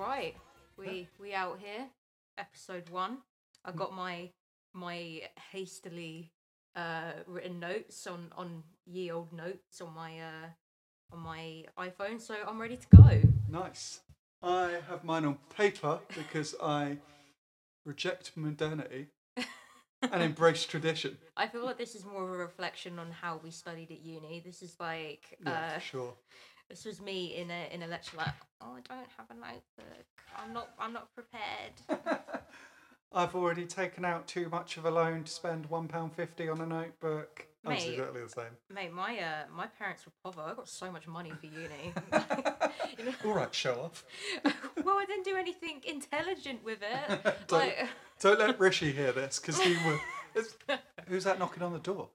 Yeah, I'm all right. We we out here, episode one. I got my my hastily uh, written notes on on ye old notes on my uh, on my iPhone, so I'm ready to go. Nice. I have mine on paper because I reject modernity and embrace tradition. I feel like this is more of a reflection on how we studied at uni. This is like Yeah, uh, for sure. This was me in a in a lecture like, oh, I don't have a notebook. I'm not I'm not prepared. I've already taken out too much of a loan to spend one pound fifty on a notebook. I'm exactly the same. Mate, my uh my parents were poor. I got so much money for uni. You know? All right, show off. well, I didn't do anything intelligent with it. Don't- like, Don't let Rishi hear this because he will. Who's that knocking on the door?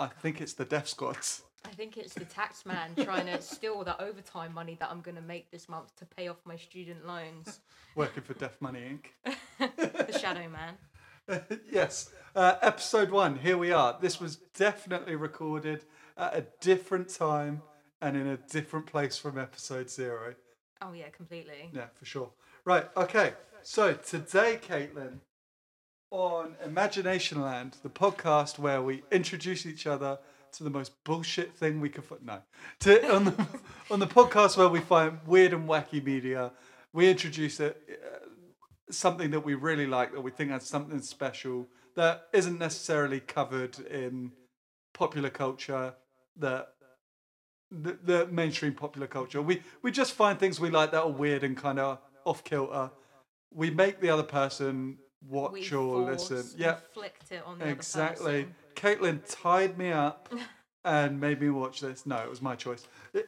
I think it's the Death Squads. I think it's the tax man trying to steal the overtime money that I'm gonna make this month to pay off my student loans. Working for Death Money Inc. the Shadow Man. yes, uh, episode one. Here we are. This was definitely recorded at a different time and in a different place from episode zero. Oh yeah, completely. Yeah, for sure. Right. Okay. So today, Caitlin, on Imagination Land, the podcast where we introduce each other to the most bullshit thing we can find. No, to, on the on the podcast where we find weird and wacky media, we introduce it. Uh, something that we really like that we think has something special that isn't necessarily covered in popular culture that the, the mainstream popular culture we we just find things we like that are weird and kind of off kilter we make the other person watch We or listen yeah inflict it on the exactly caitlin tied me up and made me watch this no it was my choice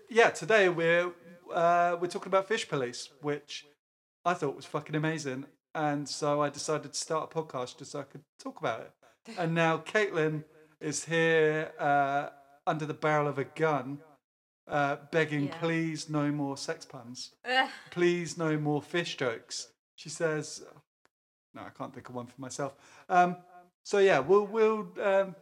yeah today we're uh, we're talking about fish police which I thought was fucking amazing. And so I decided to start a podcast just so I could talk about it. And now Caitlin is here uh, under the barrel of a gun, uh, begging, Yeah. please no more sex puns. Please no more fish jokes. She says, no, I can't think of one for myself. Um, so yeah, we'll, we'll um,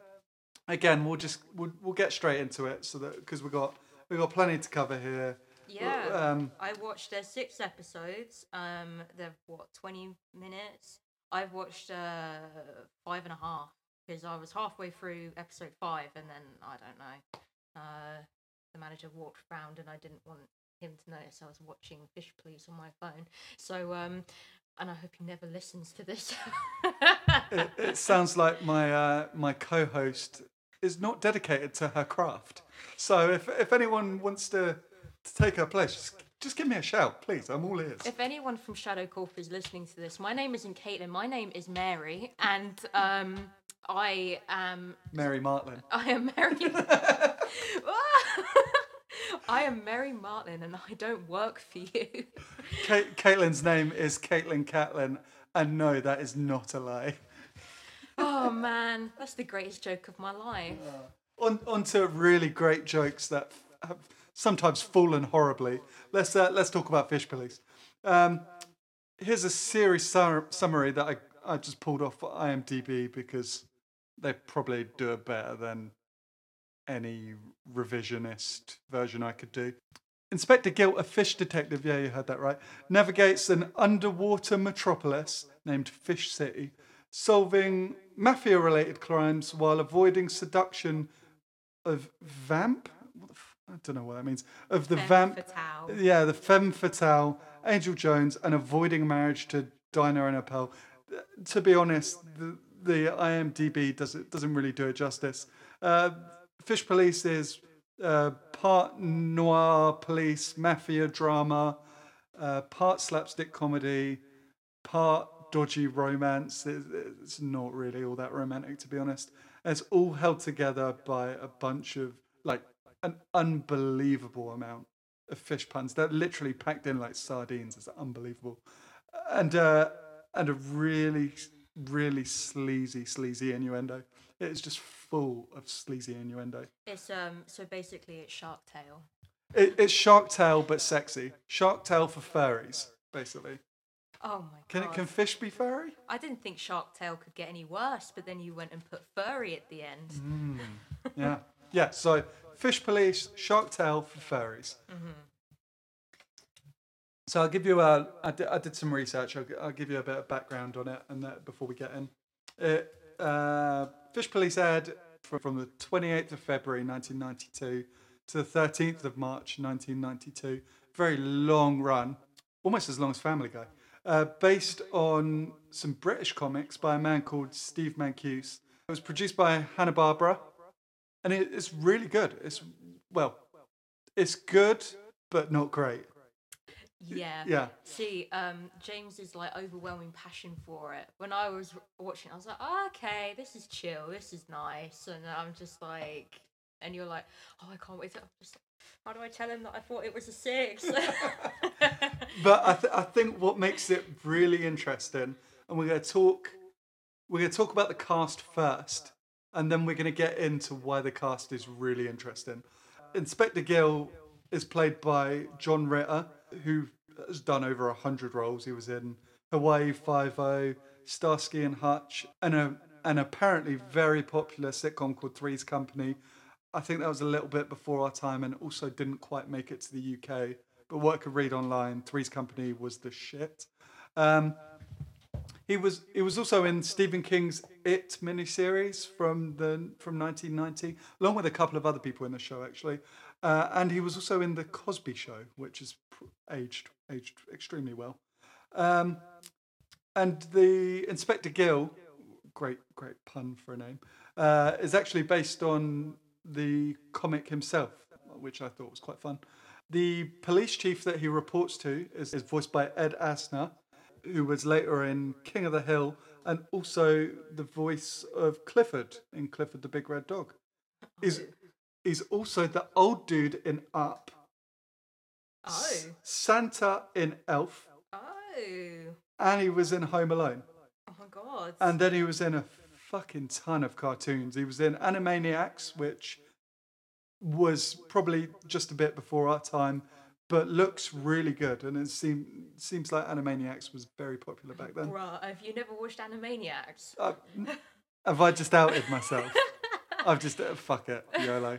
again, we'll just, we'll, we'll get straight into it so that, because we've got, we've got plenty to cover here. yeah. Um, I watched there's six episodes. Um, they're what twenty minutes. I've watched uh five and a half because I was halfway through episode five, and then I don't know. Uh, the manager walked round, and I didn't want him to notice I was watching Fish Police on my phone. So um, and I hope he never listens to this. it, it sounds like my uh, my co-host is not dedicated to her craft. So if if anyone wants to, to take her place, just, just give me a shout, please. I'm all ears. If anyone from Shadow Corp is listening to this, my name isn't Caitlin. My name is Mary, and um, I am Mary Martlin. I am Mary. I am Mary Martin, and I don't work for you. Kate, Caitlin's name is Caitlin Catlin, and no, that is not a lie. oh man, that's the greatest joke of my life. On on to really great jokes that have sometimes fallen horribly. Let's uh, let's talk about Fish Police. Um, here's a series sum- summary that I, I just pulled off IMDb because they probably do it better than any revisionist version I could do. Inspector Gill, a fish detective, yeah, you heard that right, navigates an underwater metropolis named Fish City, solving mafia related crimes while avoiding seduction of vamp. What the f- I don't know what that means. Of the Femme vamp. fatale. Yeah, the femme fatale, Angel Jones, and avoiding marriage to Dinah and Appel. To be honest, the, the IMDb doesn't doesn't really do it justice. Uh, Fish Police is uh, part noir police mafia drama, uh, part slapstick comedy, part dodgy romance. It, it's not really all that romantic, to be honest. And it's all held together by a bunch of like an unbelievable amount of fish puns. They're literally packed in like sardines. It's unbelievable, and uh, and a really, really sleazy, sleazy innuendo. It's just full of sleazy innuendo. It's um. So basically, it's Shark Tale. It, it's Shark Tale but sexy. Shark Tale for furries, basically. Oh my Can god! it can fish be furry? I didn't think Shark Tale could get any worse, but then you went and put furry at the end. Mm. Yeah, yeah. So fish police, Shark Tale for furries. So I'll give you a. I did, I did some research. I'll, I'll give you a bit of background on it, and that before we get in, it, uh, Fish Police aired from, the 28th of February 1992 to the 13th of March 1992. Very long run, almost as long as Family Guy. Uh, based on some British comics by a man called Steve Moncuse. It was produced by Hanna Barbera, and it, it's really good. It's well, it's good, but not great. Yeah. Yeah. See, um, James's like overwhelming passion for it. When I was watching, I was like, oh, okay, this is chill, this is nice, and I'm just like, and you're like, oh, I can't wait. To, I'm just, how do I tell him that I thought it was a six? But I, th- I think what makes it really interesting, and we're going to talk, we're going to talk about the cast first, and then we're going to get into why the cast is really interesting. Inspector Gill is played by John Ritter, who has done over a hundred roles. He was in Hawaii Five O, Starsky and Hutch, and a an apparently very popular sitcom called Three's Company. I think that was a little bit before our time, and also didn't quite make it to the UK. But what I could read online, Three's Company was the shit. Um, he was he was also in Stephen King's It miniseries from the from 1990, along with a couple of other people in the show actually, uh, and he was also in the Cosby Show, which is pr- aged aged extremely well. Um, and the Inspector Gill, great great pun for a name, uh, is actually based on the comic himself, which I thought was quite fun. The police chief that he reports to is, is voiced by Ed Asner, who was later in King of the Hill and also the voice of Clifford in Clifford the Big Red Dog. He's, he's also the old dude in Up, oh, Santa in Elf, oh, and he was in Home Alone. oh my god! And then he was in a fucking ton of cartoons. He was in Animaniacs, which was probably just a bit before our time, but looks really good. And it seem, seems like Animaniacs was very popular back then. Bruh, have you never watched Animaniacs? Uh, have I just outed myself? I've just, uh, fuck it, YOLO.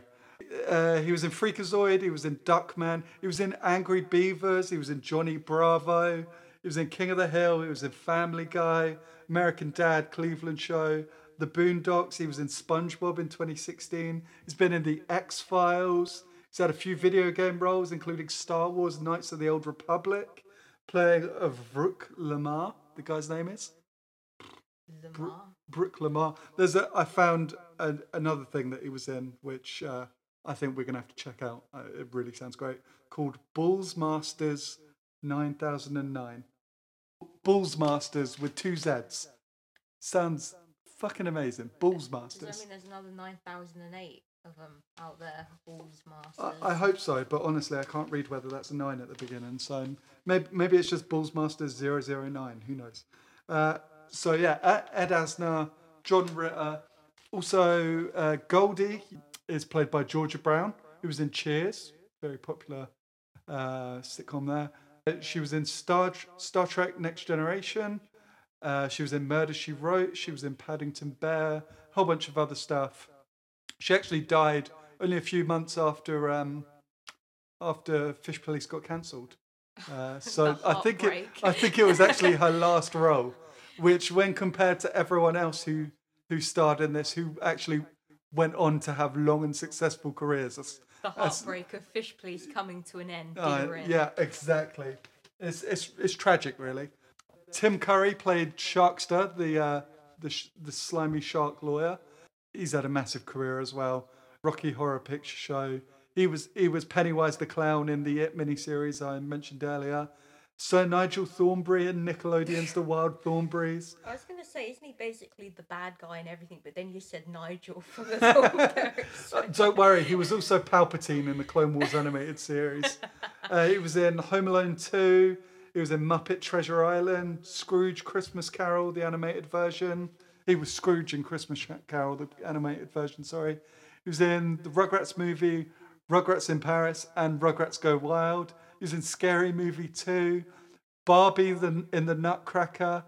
Uh, he was in Freakazoid, he was in Duckman, he was in Angry Beavers, he was in Johnny Bravo, he was in King of the Hill, he was in Family Guy, American Dad, Cleveland Show, The Boondocks, he was in SpongeBob in 2016, he's been in The X Files, he's had a few video game roles, including Star Wars Knights of the Old Republic, playing of Rook Lamar, the guy's name is. Lamar. Brooke Lamar. There's a. I found a, another thing that he was in, which uh, I think we're gonna have to check out. Uh, it really sounds great. Called Bulls Masters 9009. Bulls Masters with two Z's. Sounds fucking amazing. Bulls Does that Masters. mean there's another 9008 of them out there? Bulls Masters. I hope so, but honestly, I can't read whether that's a nine at the beginning. So maybe, maybe it's just Bulls Masters 009. Who knows? Uh, so yeah, Ed Asner, John Ritter. Also, uh, Goldie is played by Georgia Brown, who was in Cheers, very popular uh, sitcom there. Uh, She was in Star, Star Trek Next Generation. Uh, she was in Murder She Wrote. She was in Paddington Bear. A whole bunch of other stuff. She actually died only a few months after um, after Fish Police got cancelled. Uh, so I think it. I think it was actually her last role, which, when compared to everyone else who who starred in this, who actually went on to have long and successful careers, that's, the heartbreak of Fish Police coming to an end. uh, yeah, exactly. It's it's it's tragic, really. Tim Curry played Sharkster, the uh, the sh- the slimy shark lawyer. He's had a massive career as well. Rocky Horror Picture Show. He was he was Pennywise the clown in the It miniseries I mentioned earlier. Sir Nigel Thornberry in Nickelodeon's The Wild Thornberries. I was gonna say, isn't he basically the bad guy and everything? But then you said Nigel from the Thornberrys. Uh, Don't worry, he was also Palpatine in the Clone Wars animated series. Uh, he was in Home Alone 2. He was in Muppet Treasure Island, Scrooge Christmas Carol, the animated version. He was Scrooge in Christmas Carol, the animated version, sorry. He was in the Rugrats movie, Rugrats in Paris, and Rugrats Go Wild. He was in Scary Movie 2, Barbie the, in the Nutcracker,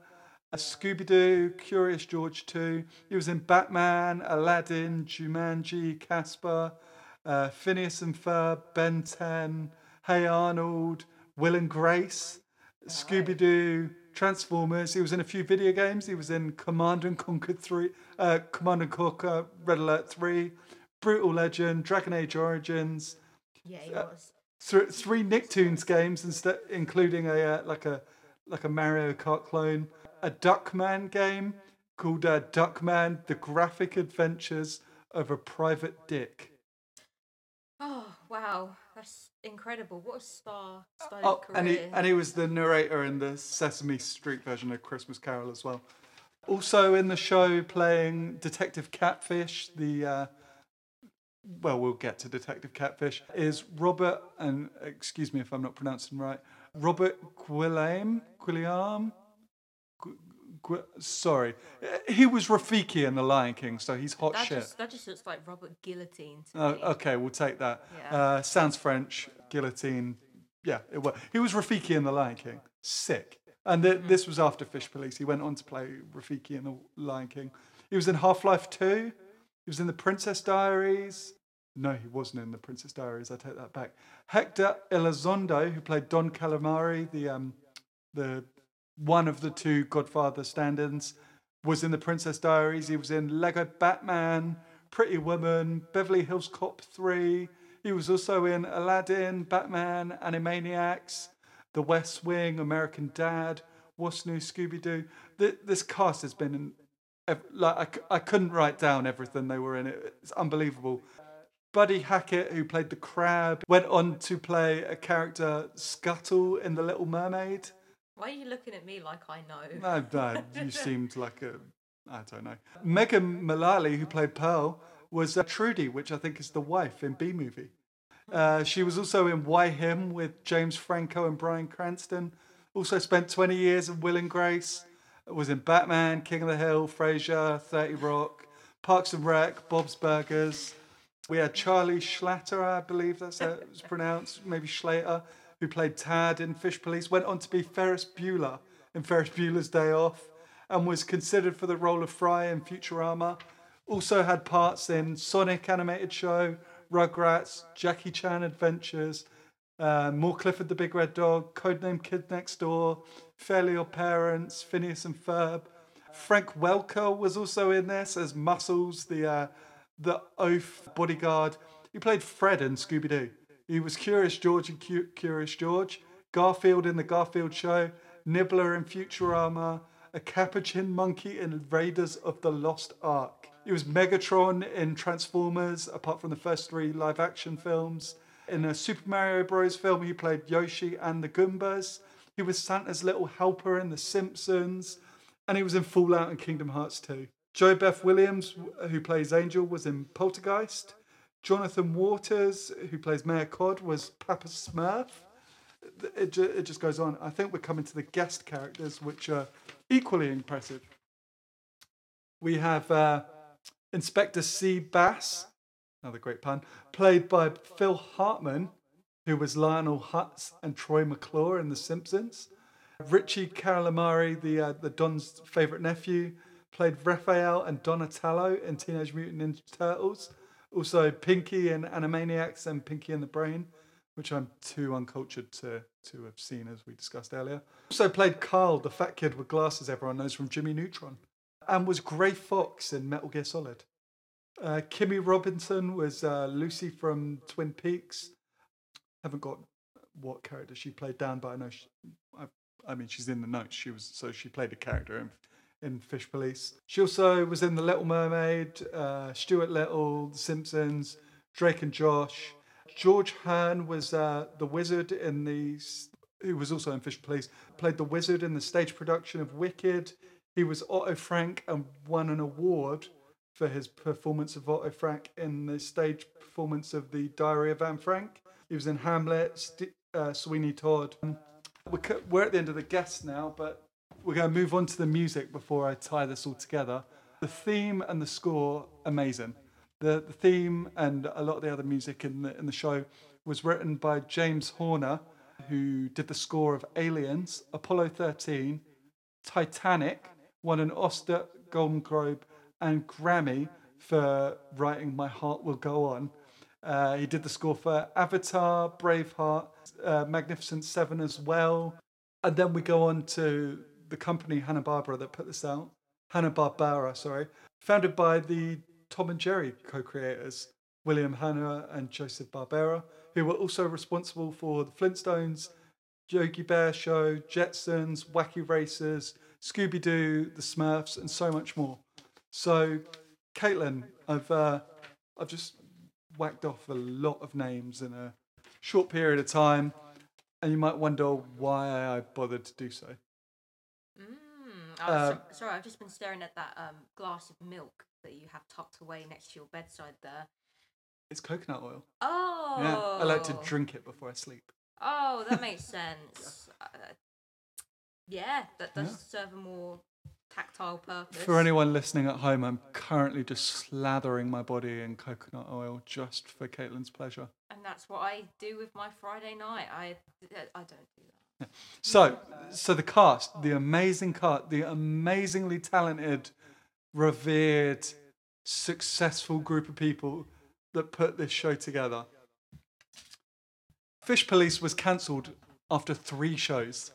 Scooby Doo, Curious George 2. He was in Batman, Aladdin, Jumanji, Casper, uh, Phineas and Ferb, Ben 10, Hey Arnold, Will and Grace, Scooby Doo, Transformers. He was in a few video games. He was in Command and Conquer three, uh, Command and Conquer Red Alert three, Brutal Legend, Dragon Age Origins. Yeah, he Uh, was. Th- three Nicktoons games, instead, including a uh, like a like a Mario Kart clone, a Duckman game called uh, Duckman: The Graphic Adventures of a Private Dick. Oh wow, that's incredible! What a star studded Oh, career. and he and he was the narrator in the Sesame Street version of Christmas Carol as well. Also in the show, playing Detective Catfish, the uh, well, we'll get to Detective Catfish, is Robert, and excuse me if I'm not pronouncing right, Robert Guillaume, Guillaume, Gu- Gu- sorry, he was Rafiki in The Lion King, so he's hot that shit. just that just looks like Robert Guillotine to Oh, me. okay, we'll take that. Yeah. Uh, sounds French. Guillotine. Yeah, it was. He was Rafiki in The Lion King. Sick. And th- this was after Fish Police. He went on to play Rafiki in The Lion King. He was in Half Life 2. He was in The Princess Diaries. No, he wasn't in The Princess Diaries. I take that back. Hector Elizondo, who played Don Calamari, the um, the one of the two Godfather stand-ins, was in The Princess Diaries. He was in Lego Batman, Pretty Woman, Beverly Hills Cop 3. He was also in Aladdin, Batman, Animaniacs, The West Wing, American Dad, What's New, Scooby Doo. This cast has been like I couldn't write down everything they were in. It- It's unbelievable. Buddy Hackett, who played the crab, went on to play a character Scuttle in The Little Mermaid. Why are you looking at me like I know? No, no, you seemed like a, I don't know. Megan Mullally, who played Pearl, was uh, Trudy, which I think is the wife in Bee Movie. Uh, she was also in Why Him with James Franco and Bryan Cranston. Also spent 20 years in Will and Grace. Was in Batman, King of the Hill, Frasier, 30 Rock, Parks and Rec, Bob's Burgers. We had Charlie Schlatter, I believe that's how it was pronounced, maybe Schlater, who played Tad in Fish Police. Went on to be Ferris Bueller in Ferris Bueller's Day Off and was considered for the role of Fry in Futurama. Also had parts in Sonic animated show, Rugrats, Jackie Chan Adventures, uh, More Clifford the Big Red Dog, Codename Kid Next Door, Fairly Odd Parents, Phineas and Ferb. Frank Welker was also in this as Muscles, the uh, the oaf bodyguard. He played Fred in Scooby Doo. He was Curious George in Cu- Curious George, Garfield in the Garfield Show, Nibbler in Futurama, a capuchin monkey in Raiders of the Lost Ark. He was Megatron in Transformers, apart from the first three live action films. In a Super Mario Bros. film, he played Yoshi and the Goombas. He was Santa's little helper in The Simpsons. And he was in Fallout and Kingdom Hearts 2. JoBeth Williams, who plays Angel, was in Poltergeist. Jonathan Waters, who plays Mayor Cod, was Papa Smurf. It, ju- it just goes on. I think we're coming to the guest characters, which are equally impressive. We have uh, Inspector C. Bass, another great pun, played by Phil Hartman, who was Lionel Hutz and Troy McClure in The Simpsons. Richie Calamari, the uh, the Don's favorite nephew, played Raphael and Donatello in Teenage Mutant Ninja Turtles. Also, Pinky in Animaniacs and Pinky and the Brain, which I'm too uncultured to to have seen, as we discussed earlier. Also played Carl, the fat kid with glasses everyone knows from Jimmy Neutron, and was Grey Fox in Metal Gear Solid. Uh, Kimmy Robinson was uh, Lucy from Twin Peaks. Haven't got what character she played down, but I know she, I, I mean she's in the notes. She was so she played a character in in Fish Police. She also was in The Little Mermaid, uh, Stuart Little, The Simpsons, Drake and Josh. George Hearn was uh, the wizard in the who was also in Fish Police. Played the wizard in the stage production of Wicked. He was Otto Frank and won an award for his performance of Otto Frank in the stage performance of The Diary of Anne Frank. He was in Hamlet, St- uh, Sweeney Todd. We're, at the end of the guests now, but we're going to move on to the music before I tie this all together. The theme and the score, amazing. The, the theme and a lot of the other music in the, in the show was written by James Horner, who did the score of Aliens, Apollo 13, Titanic, won an Oscar, Golden Globe, and Grammy for writing My Heart Will Go On. Uh, he did the score for Avatar, Braveheart, uh, Magnificent Seven as well. And then we go on to the company Hanna Barbera that put this out. Hanna Barbera, sorry, founded by the Tom and Jerry co-creators, William Hanna and Joseph Barbera, who were also responsible for the Flintstones, Yogi Bear Show, Jetsons, Wacky Racers, Scooby Doo, The Smurfs, and so much more. So, Caitlin, I've uh, I've just whacked off a lot of names in a short period of time, and you might wonder why I bothered to do so. Mm. Oh, so- Um, sorry, I've just been staring at that um, glass of milk that you have tucked away next to your bedside there. It's coconut oil. Oh. Yeah, I like to drink it before I sleep. Oh, that makes sense. uh, yeah, that does serve a more tactile purpose. For anyone listening at home, I'm currently just slathering my body in coconut oil just for Caitlin's pleasure. and that's what I do with my Friday night. I I don't do that. So, so the cast, the amazing cast, the amazingly talented, revered, successful group of people that put this show together. Fish Police was cancelled after three shows.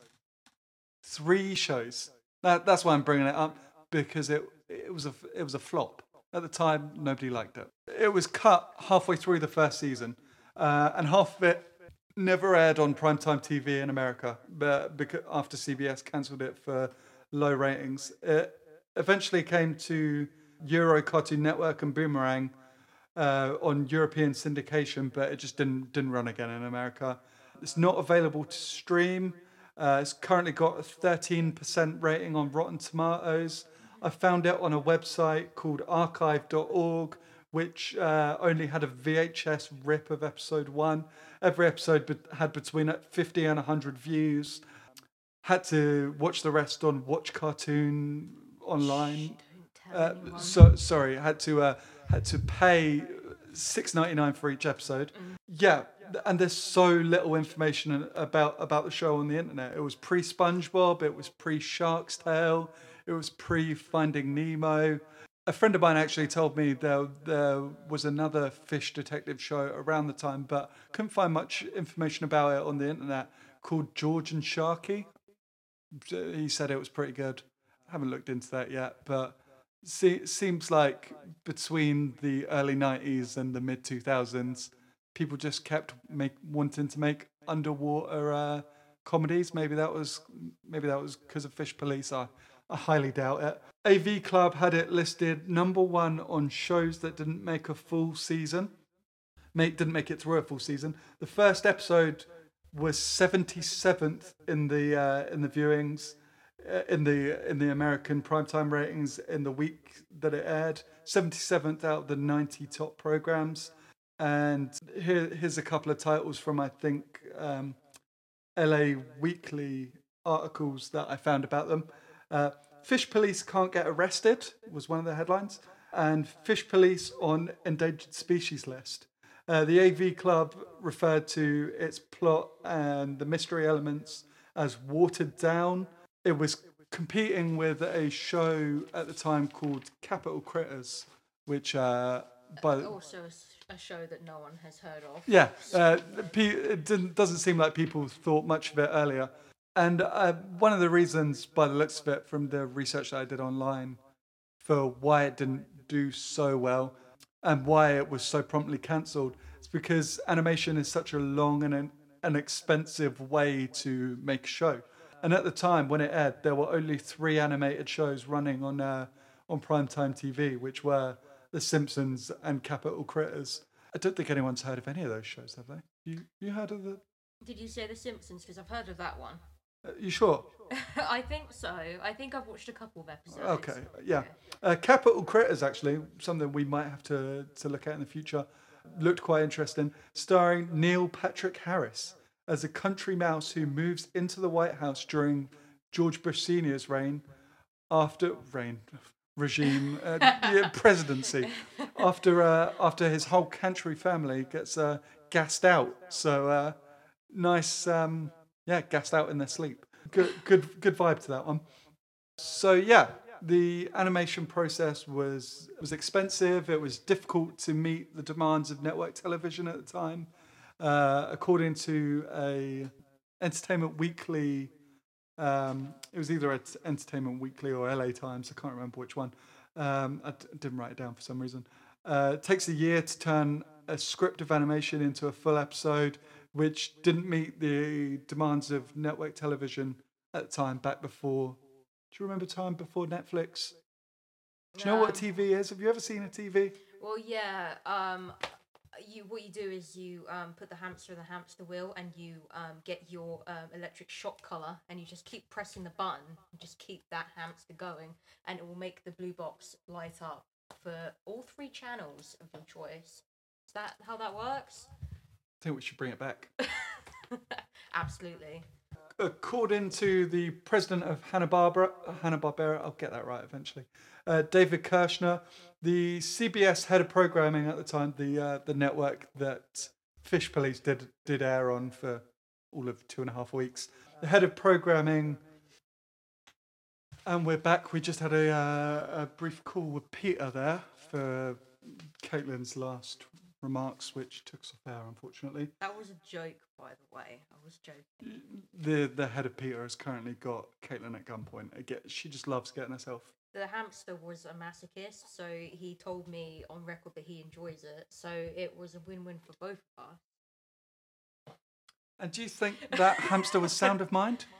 Three shows. That, that's why I'm bringing it up because it it was a it was a flop at the time. Nobody liked it. It was cut halfway through the first season, uh, and half of it never aired on primetime TV in America, but because after CBS cancelled it for low ratings, it eventually came to Euro Cartoon Network and Boomerang uh, on European syndication, but it just didn't didn't run again in America. It's not available to stream. Uh, it's currently got a 13% rating on Rotten Tomatoes. I found it on a website called archive.org, which uh, only had a VHS rip of episode one. Every episode be- had between 50 and 100 views. Had to watch the rest on Watch Cartoon online. Tell Uh, so sorry, had to uh, had to pay six ninety nine for each episode. Yeah, and there's so little information about about the show on the internet. It was pre SpongeBob, it was pre Shark's Tale, it was pre Finding Nemo. A friend of mine actually told me there there was another fish detective show around the time, but couldn't find much information about it on the internet called George and Sharky. He said it was pretty good. I haven't looked into that yet, but se- seems like between the early 90s and the mid 2000s, people just kept make wanting to make underwater uh, comedies. Maybe that was maybe that was because of Fish Police. I, I highly doubt it. AV Club had it listed number one on shows that didn't make a full season. Make didn't make it through a full season. The first episode was 77th in the uh, in the viewings uh, in the in the American primetime ratings in the week that it aired. 77th out of the 90 top programs. And here, here's a couple of titles from I think um, LA Weekly articles that I found about them. Uh, Fish police can't get arrested was one of the headlines, and fish police on endangered species list. Uh, the AV Club referred to its plot and the mystery elements as watered down. It was competing with a show at the time called Capital Critters, which uh, by Also, a show that no one has heard of. yeah, uh, it doesn't seem like people thought much of it earlier. And uh, one of the reasons, by the looks of it, from the research that I did online, for why it didn't do so well and why it was so promptly cancelled is because animation is such a long and an, an expensive way to make a show. And at the time when it aired, there were only three animated shows running on uh, on primetime TV, which were The Simpsons and Capital Critters. I don't think anyone's heard of any of those shows, have they? You you heard of the? Did you say The Simpsons? Because I've heard of that one. Uh, you sure? I think so. I think I've watched a couple of episodes. Okay, yeah. Uh, Capital Critters, actually, something we might have to, to look at in the future. Looked quite interesting. Starring Neil Patrick Harris as a country mouse who moves into the White House during George Bush Sr.'s reign, after reign, regime, uh, yeah, presidency, after uh, after his whole country family gets uh, gassed out. So uh, nice, um, yeah, gassed out in their sleep. Good, good, good vibe to that one. So yeah, The animation process was was expensive. It was difficult to meet the demands of network television at the time. Uh, according to a Entertainment Weekly, um, it was either at Entertainment Weekly or LA Times. I can't remember which one. Um, I d- didn't write it down for some reason. Uh, it takes a year to turn a script of animation into a full episode, which didn't meet the demands of network television at the time. Back before, do you remember time before Netflix? Do you know what a TV is? Have you ever seen a TV? Well, yeah. Um, you what you do is you um put the hamster in the hamster wheel, and you um get your um, electric shock color, and you just keep pressing the button, and just keep that hamster going, and it will make the blue box light up for all three channels of your choice. Is that how that works? I think we should bring it back. Absolutely. according to the president of Hanna Barbera, Hanna Barbera, I'll get that right eventually. Uh, David Kirschner, the CBS head of programming at the time, the uh, the network that Fish Police did did air on for all of two and a half weeks. The head of programming, and we're back. We just had a uh, a brief call with Peter there for Caitlin's last remarks, which took us off air, unfortunately. That was a joke, by the way. I was joking. the the head of Peter has currently got Caitlin at gunpoint. Again, she just loves getting herself. The hamster was a masochist, so he told me on record that he enjoys it. So it was a win-win for both of us. And do you think that hamster was sound of mind?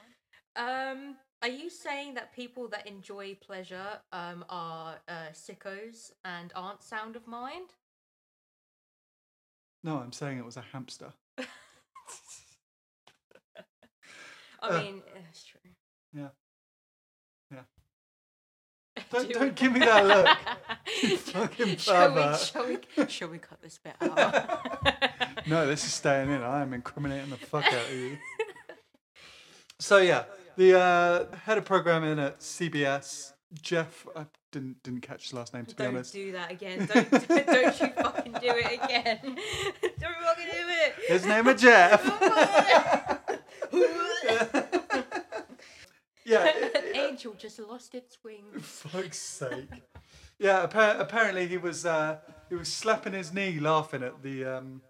Um, are you saying that people that enjoy pleasure um are uh, sickos and aren't sound of mind? No, I'm saying it was a hamster. I Uh, mean, it's true. Yeah. Yeah. Do Don't you- don't give me that look. you fucking shall, we, shall we? Shall we cut this bit out? No, this is staying in. I am incriminating the fuck out of you. So yeah, the uh, head of programming at CBS, Jeff. I didn't didn't catch his last name to be honest. Don't do that again. Don't, don't, don't you fucking do it again. Don't fucking do it. His name is Jeff. Yeah. it- An angel just lost its wings. fuck's sake. Yeah, appa- apparently he was uh, he was slapping his knee, laughing at the um,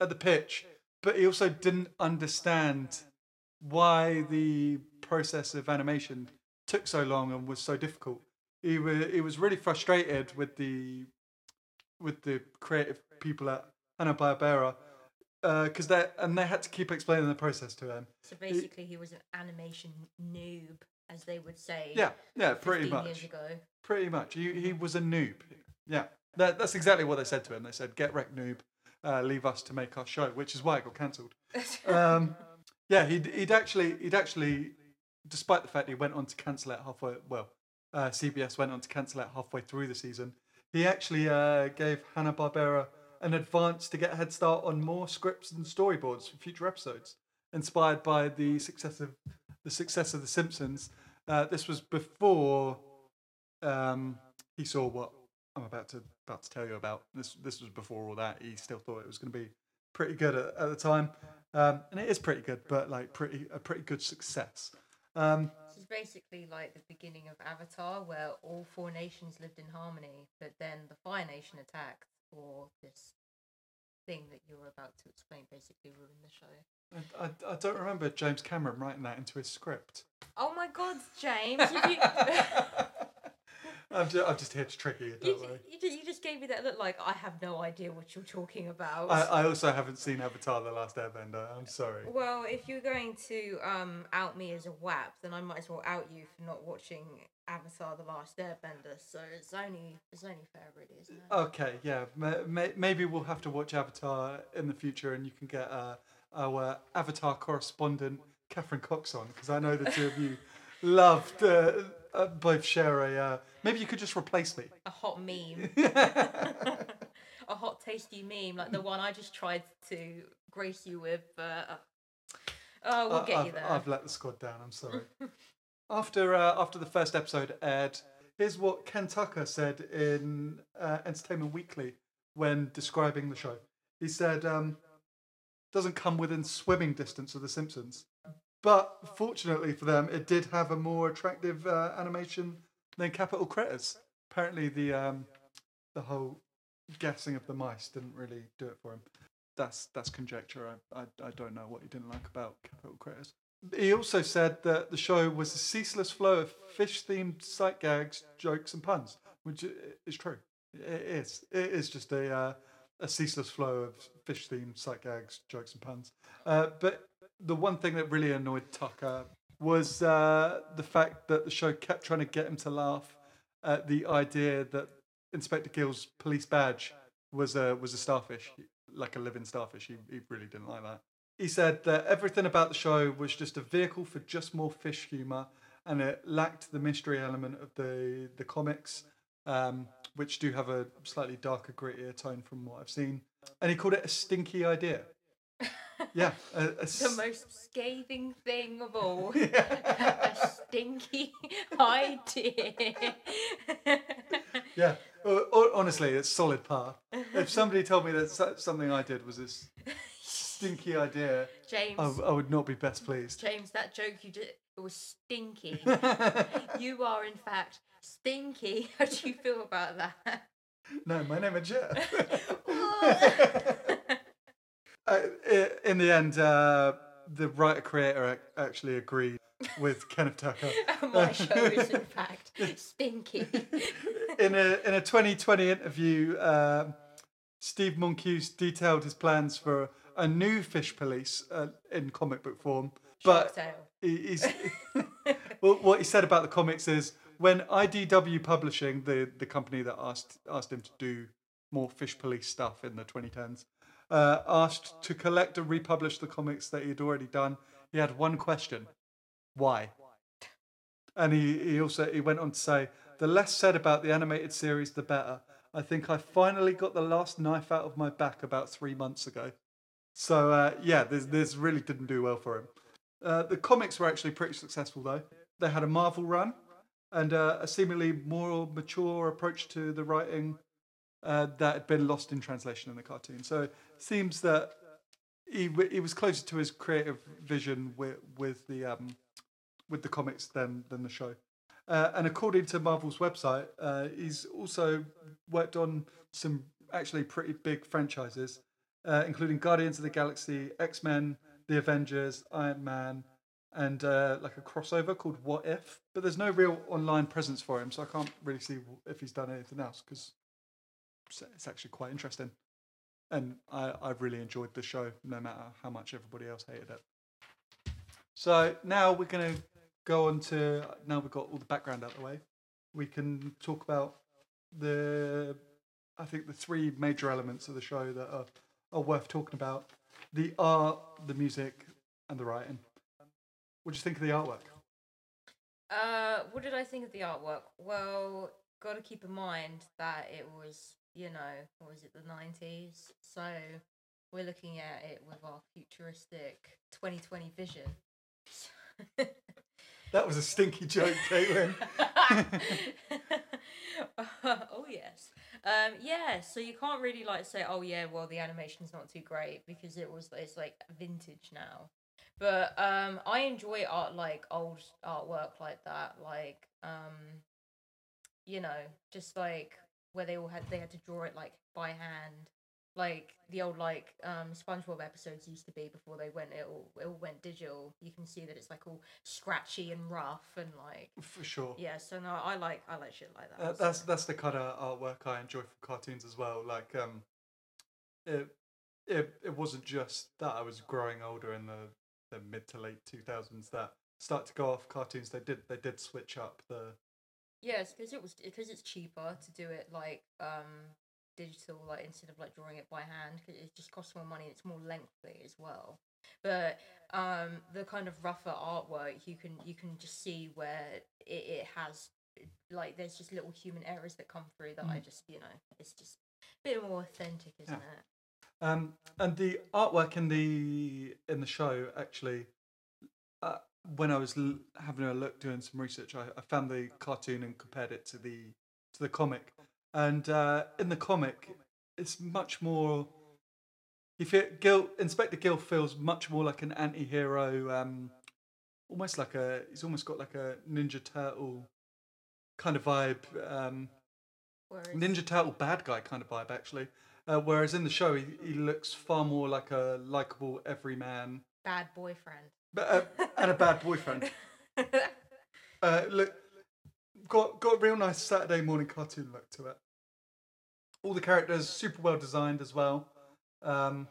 at the pitch, but he also didn't understand why the process of animation took so long and was so difficult. He was he was really frustrated with the with the creative people at Hanna Barbera because they and they had to keep explaining the process to him. So basically, he was an animation noob, as they would say. Yeah, yeah, pretty much. Pretty much. He, he was a noob. Yeah. That, that's exactly what they said to him. They said, get wrecked, noob. Uh, leave us to make our show, which is why it got cancelled. Um, yeah, he'd, he'd actually, he'd actually, despite the fact he went on to cancel it halfway, well, uh, CBS went on to cancel it halfway through the season, he actually uh, gave Hanna-Barbera an advance to get a head start on more scripts and storyboards for future episodes, inspired by the success of the success of The Simpsons. Uh, this was before um, he saw what I'm about to about to tell you about. This this was before all that. He still thought it was going to be pretty good at, at the time, um, and it is pretty good, but like pretty a pretty good success. Um, This is basically like the beginning of Avatar, where all four nations lived in harmony, but then the Fire Nation attacked, or this thing that you're about to explain basically ruined the show. I, I, I don't remember James Cameron writing that into his script. Oh my God, James! You, you, I'm just, I'm just here to trick you. you, Don't you, you just gave me that look like I have no idea what you're talking about. I, I also haven't seen Avatar: The Last Airbender. I'm sorry. Well, if you're going to um, out me as a WAP, then I might as well out you for not watching Avatar: The Last Airbender. So it's only it's only fair, really, isn't it? Okay, yeah. ma- ma- Maybe we'll have to watch Avatar in the future, and you can get uh, our Avatar correspondent, Catherine Cox, on because I know the two of you loved uh, uh, both share a. Uh, maybe you could just replace me. A hot meme, a hot tasty meme, like the one I just tried to grace you with. Uh, oh, we'll get I've, you there. I've let the squad down. I'm sorry. after uh, after the first episode aired, here's what Ken Tucker said in uh, Entertainment Weekly when describing the show. He said, um, "Doesn't come within swimming distance of The Simpsons, but fortunately for them, it did have a more attractive uh, animation than Capital Critters. Apparently, the um, the whole guessing of the mice didn't really do it for him. That's that's conjecture. I, I, I don't know what he didn't like about Capital Critters. He also said that the show was a ceaseless flow of fish-themed sight gags, jokes, and puns, which is true. It is. It is just a uh, a ceaseless flow of fish-themed sight gags, jokes, and puns. Uh, but the one thing that really annoyed Tucker was uh, the fact that the show kept trying to get him to laugh at the idea that Inspector Gill's police badge was a was a starfish, like a living starfish. He, he really didn't like that. He said that everything about the show was just a vehicle for just more fish humor, and it lacked the mystery element of the the comics, um, which do have a slightly darker, grittier tone from what I've seen. And he called it a stinky idea. Yeah, a, a The most scathing thing of all. Yeah. a stinky idea. yeah. Honestly, it's solid par. If somebody told me that something I did was this stinky idea, James, I, I would not be best pleased. James, that joke you did it was stinky. you are in fact stinky. How do you feel about that? No, my name is Jeff. Uh, in the end, uh, the writer creator actually agreed with Kenneth Tucker. My show is in fact stinky. in a in a 2020 interview, um, Steve Moncuse detailed his plans for a new fish police uh, in comic book form. Shark But he, he's well, what he said about the comics is when IDW Publishing, the the company that asked asked him to do more fish police stuff in the 2010s, uh, asked to collect and republish the comics that he had already done. He had one question: Why? And he, he also he went on to say, the less said about the animated series, the better. I think I finally got the last knife out of my back about three months ago. So uh, yeah, this this really didn't do well for him. Uh, the comics were actually pretty successful though. They had a Marvel run and uh, a seemingly more mature approach to the writing uh, that had been lost in translation in the cartoon. So it seems that he he was closer to his creative vision with with the um, with the comics than than the show. Uh, and according to Marvel's website, uh, he's also worked on some actually pretty big franchises, uh, including Guardians of the Galaxy, X Men, The Avengers, Iron Man, and uh, like a crossover called What If. But there's no real online presence for him, so I can't really see if he's done anything else because it's actually quite interesting. And I, I've really enjoyed the show, no matter how much everybody else hated it. So now we're going to go on to now we've got all the background out of the way. We can talk about the I think the three major elements of the show that are, are worth talking about: the art, the music, and the writing. What do you think of the artwork? Uh, what did I think of the artwork? Well, got to keep in mind that it was, you know, what was it, the 90s? So we're looking at it with our futuristic 2020 vision. That was a stinky joke, Caitlin. oh yes. Um yeah, so you can't really like say oh yeah, well the animation's not too great because it was it's like vintage now. But um I enjoy art like old artwork like that like um you know, just like where they all had they had to draw it like by hand like the old like um SpongeBob episodes used to be before they went it all it all went digital. You can see that it's like all scratchy and rough and like For sure. yeah, so no, I like I like shit like that. Uh, that's that's the kind of artwork I enjoy from cartoons as well. Like um, it it it wasn't just that I was growing older in the, the mid to late two thousands that start to go off cartoons. They did they did switch up the yes, because it was because it's cheaper to do it like um digital like instead of like drawing it by hand 'cause it just costs more money. It's more lengthy as well. But um the kind of rougher artwork you can you can just see where it, it has like there's just little human errors that come through that I just you know it's just a bit more authentic, isn't Mm. Yeah. it? Um, and the artwork in the in the show actually, uh, when I was l- having a look doing some research, I, I found the cartoon and compared it to the to the comic. And uh, in the comic, it's much more. He feel, Gil Inspector Gil feels much more like an anti-hero, um, almost like a. He's almost got like a Ninja Turtle kind of vibe. Um, Ninja Turtle bad guy kind of vibe actually. Uh, whereas in the show he, he looks far more like a likable everyman, bad boyfriend. but uh, and a bad boyfriend. Uh, look, got got a real nice Saturday morning cartoon look to it. All the characters super well designed as well. Um,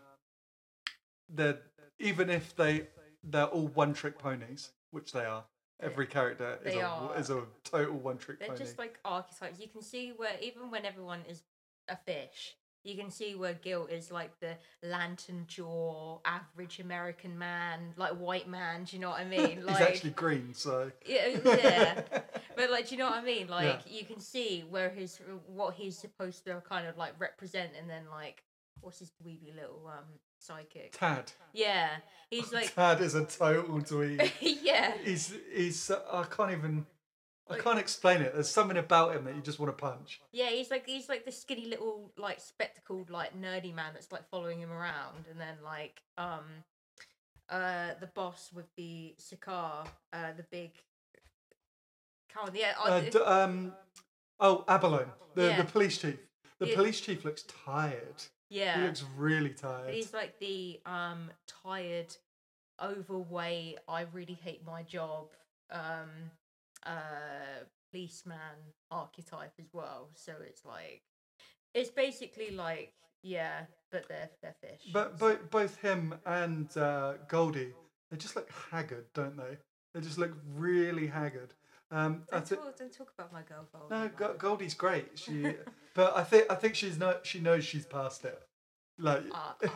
they're even if they they're all one trick ponies, which they are. Every character is They a are. is a total one trick They're pony. just like archetypes. You can see where even when everyone is a fish, you can see where Gil is like the lantern jaw, average American man, like white man. Do you know what I mean? Like, He's actually green, so yeah, yeah. but like, do you know what I mean? Like, you can see where his what he's supposed to kind of like represent, and then like, what's his dweeby little um psychic? Tad. Yeah, he's like, Tad is a total dweeb. yeah, he's he's I can't even I can't explain it. There's something about him that you just want to punch. Yeah, he's like he's like the skinny little like spectacled like nerdy man that's like following him around, and then like um, uh, the boss with the cigar, uh, the big. Come on, yeah, oh, Uh, d- um, oh, Abalone, the Yeah. the police chief. The Yeah. police chief looks tired. Yeah, he looks really tired. He's like the um tired, overweight. I really hate my job. Um, uh, policeman archetype as well. So it's like, it's basically like yeah, but they're they're fish. But both both him and uh, Goldie, they just look haggard, don't they? They just look really haggard. Um, Don't thi- talk, don't talk about my girl Goldie. no. Go- Goldie's great. She, but I think I think she's no, she knows she's past it. Like after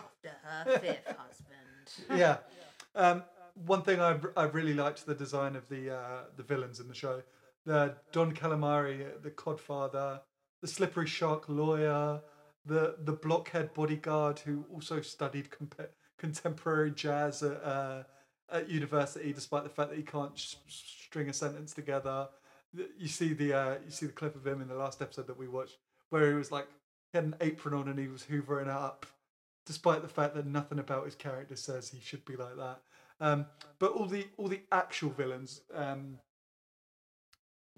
her fifth husband. yeah. Um, one thing I've I've really liked the design of the uh, the villains in the show. The Don Calamari, the Codfather, the Slippery Shark lawyer, the the blockhead bodyguard who also studied comp- contemporary jazz at uh, at university, despite the fact that he can't sh- string a sentence together. You see the uh, you see the clip of him in the last episode that we watched, where he was like he had an apron on and he was hoovering up despite the fact that nothing about his character says he should be like that. Um, but all the all the actual villains, um,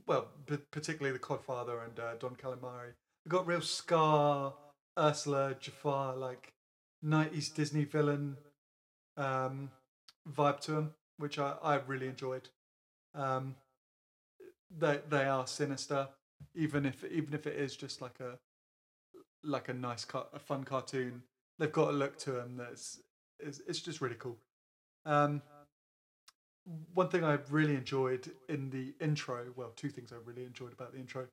well, p- particularly the Codfather and uh, Don Calamari, they got real Scar, Ursula, Jafar, like '90s Disney villain um, vibe to them, which I, I really enjoyed. Um, they they are sinister, even if even if it is just like a like a nice car- a fun cartoon they've got a look to them that's it's, it's just really cool um one thing i really enjoyed in the intro well two things i really enjoyed about the intro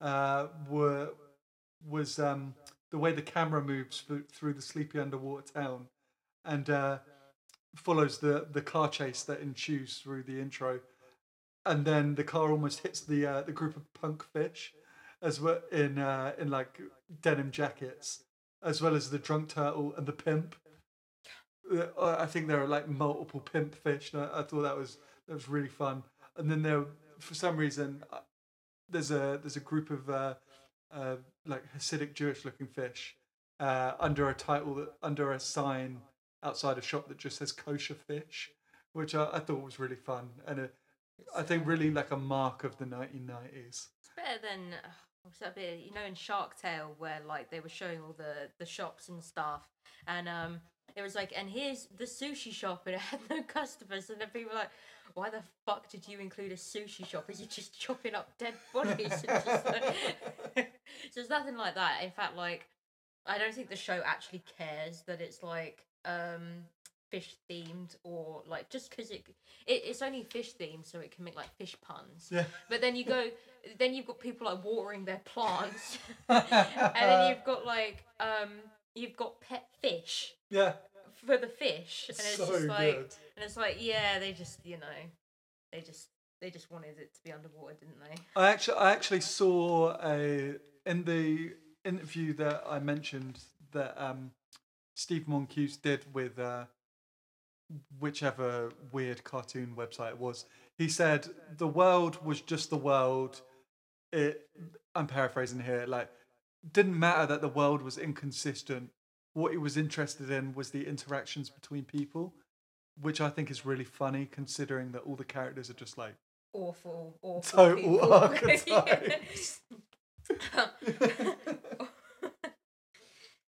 uh were was um the way the camera moves through, the sleepy underwater town and uh follows the the car chase that ensues through the intro and then the car almost hits the uh, the group of punk fish as well in uh, in like denim jackets, as well as the drunk turtle and the pimp. Uh, I think there are like multiple pimp fish. And I, I thought that was that was really fun. And then there, for some reason, uh, there's a there's a group of uh, uh, like Hasidic Jewish looking fish uh, under a title that, under a sign outside a shop that just says kosher fish, which I, I thought was really fun and a, I think really like a mark of the 1990s. It's better than uh, what's that bit? You know, in Shark Tale, where like they were showing all the the shops and stuff, and um, it was like, and here's the sushi shop, and it had no customers, and then people were like, why the fuck did you include a sushi shop? Is you just chopping up dead bodies? And just, like... so it's nothing like that. In fact, like, I don't think the show actually cares that it's like um fish themed or like just because it, it it's only fish themed so it can make like fish puns Yeah. but then you go then you've got people like watering their plants and then you've got like um you've got pet fish Yeah, for the fish and it's so just like good. and it's like yeah they just you know they just they just wanted it to be underwater didn't they I actually I actually saw a in the interview that I mentioned that um, Steve Moncuse did with uh, whichever weird cartoon website it was. He said the world was just the world. It I'm paraphrasing here. Like didn't matter that the world was inconsistent. What he was interested in was the interactions between people, which I think is really funny considering that all the characters are just like awful, awful. Total people. archetypes.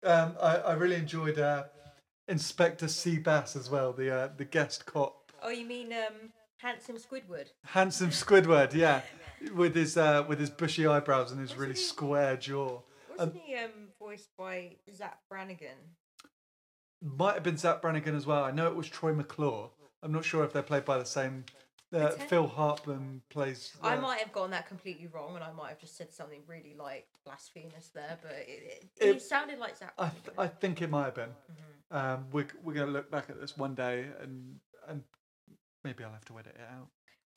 Um, I, I really enjoyed uh, Inspector C. Bass as well, the uh, the guest cop, oh, you mean um, handsome Squidward? handsome Squidward, yeah, with his uh, with his bushy eyebrows and his really he- square jaw. Wasn't he um voiced by Zapp Brannigan? Might have been Zapp Brannigan as well. I know it was Troy McClure. I'm not sure if they're played by the same. Uh, Phil Hartman plays. I uh, might have gotten that completely wrong, and I might have just said something really like blasphemous there, but it, it, It- it sounded like Zapp. I, th- I think it might have been. Mm-hmm. Um, we're we're gonna look back at this one day and and maybe I'll have to edit it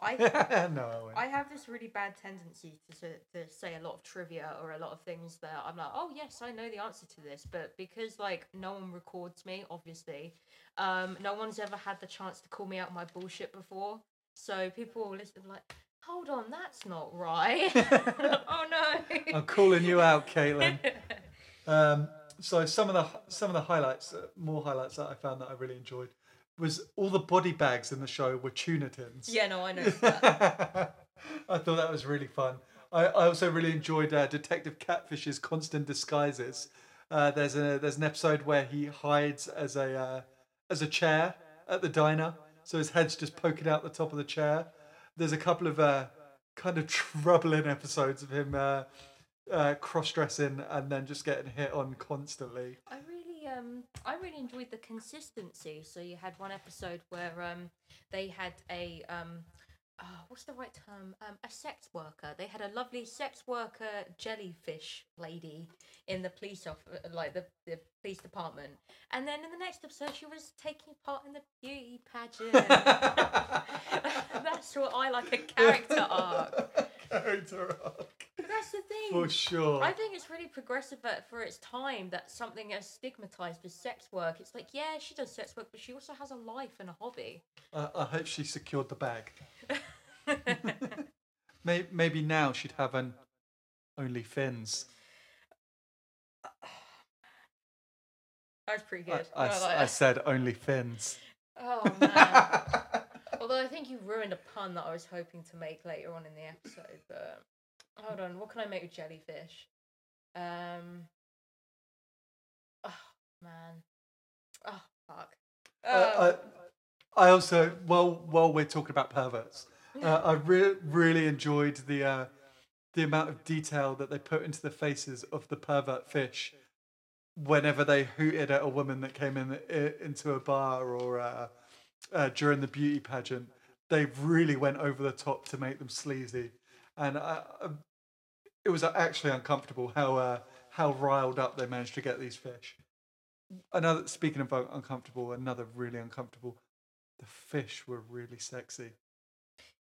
I no, I. I have this really bad tendency to, to to say a lot of trivia or a lot of things that I'm like, oh yes, I know the answer to this, but because like no one records me, obviously, um, no one's ever had the chance to call me out on my bullshit before. So people will listen like, hold on, that's not right. oh no. I'm calling you out, Caitlin. Um, so some of the some of the highlights, uh, more highlights that I found that I really enjoyed, was all the body bags in the show were tuna tins. yeah, no, I know. I thought that was really fun. I, I also really enjoyed uh, Detective Catfish's constant disguises. Uh, there's a there's an episode where he hides as a uh, as a chair at the diner, so his head's just poking out the top of the chair. There's a couple of uh, kind of troubling episodes of him uh, uh, cross dressing and then just getting hit on constantly. I really um I really enjoyed the consistency. So you had one episode where um they had a um oh, what's the right term? Um a sex worker. They had a lovely sex worker jellyfish lady in the police off like the, the police department. And then in the next episode she was taking part in the beauty pageant. That's what I like a character arc. Character arc. But that's the thing. For sure. I think it's really progressive at- for its time that something as stigmatized as sex work. It's like, yeah, she does sex work, but she also has a life and a hobby. I, I hope she secured the bag. Maybe, maybe now she'd have an only fins. That's pretty I, good. I I I that. said only fins. Oh man. Although I think you ruined a pun that I was hoping to make later on in the episode. But hold on, what can I make with jellyfish? Um. Oh man. Oh fuck. Uh, Um, I, I also, while while we're talking about perverts, uh, I re- really enjoyed the uh, the amount of detail that they put into the faces of the pervert fish whenever they hooted at a woman that came in i- into a bar or uh, uh, during the beauty pageant. They really went over the top to make them sleazy, and I, I, it was actually uncomfortable how uh, how riled up they managed to get these fish. Another speaking of uncomfortable, another really uncomfortable. The fish were really sexy.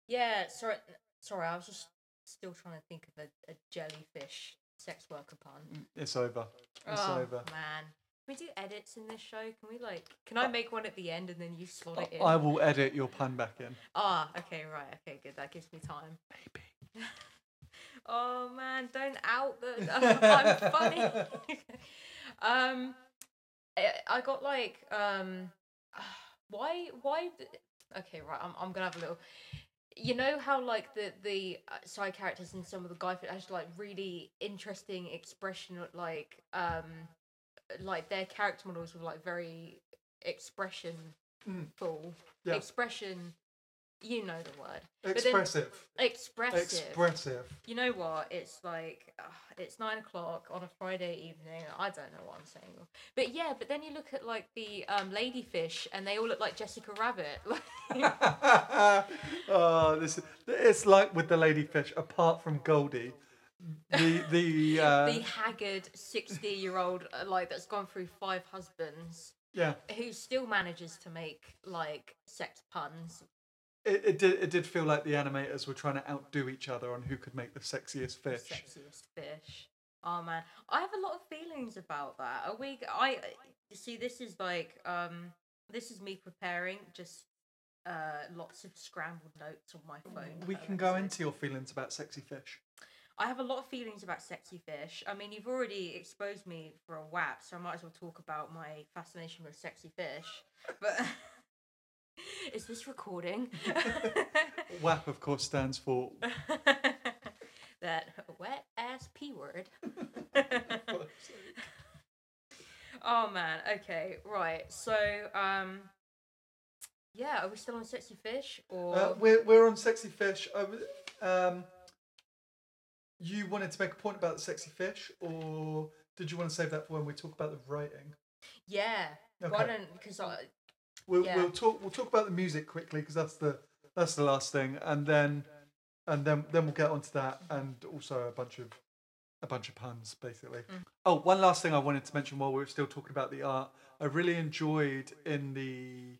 Yeah, sorry, sorry. I was just still trying to think of a, a jellyfish sex worker pun. It's over. It's oh over. man, we do edits in this show? Can we like? Can I make one at the end and then you slot it in? I will edit your pun back in. Ah, okay, right, okay, good. That gives me time. Maybe. Oh man, don't out the. I'm funny. um, I, I got like um, why why? Okay, right. I'm I'm gonna have a little. You know how like the the uh, side characters and some of the guy has like really interesting expression, like um, like their character models were like very expression Mm. full Yeah. expression. You know the word. But then- Expressive. Expressive. Expressive. You know what? It's like uh, it's nine o'clock on a Friday evening. I don't know what I'm saying, but yeah. But then you look at like the um, ladyfish, and they all look like Jessica Rabbit. Oh, this is, it's like with the ladyfish. Apart from Goldie, the the, uh, the haggard sixty-year-old uh, like that's gone through five husbands, yeah, who still manages to make like sex puns. it, it did it did feel like the animators were trying to outdo each other on who could make the sexiest fish. sexiest fish. Oh man, I have a lot of feelings about that. Are we? I see. This is like um, this is me preparing just uh lots of scrambled notes on my phone. We can go into your feelings about sexy fish. I have a lot of feelings about sexy fish. I mean, you've already exposed me for a whap, so I might as well talk about my fascination with sexy fish. But Is this recording? WAP, of course, stands for. that wet ass p word. oh man. Okay. Right. So um. Yeah, are we still on sexy fish or? Uh, we're we're on sexy fish. I w- um, you wanted to make a point about the sexy fish, or did you want to save that for when we talk about the writing? yeah. Why don't? Because I. We'll Yeah. we'll talk we'll talk about the music quickly because that's the that's the last thing, and then and then then we'll get onto that, and also a bunch of a bunch of puns basically. Mm. Oh, one last thing I wanted to mention while we were still talking about the art, I really enjoyed in the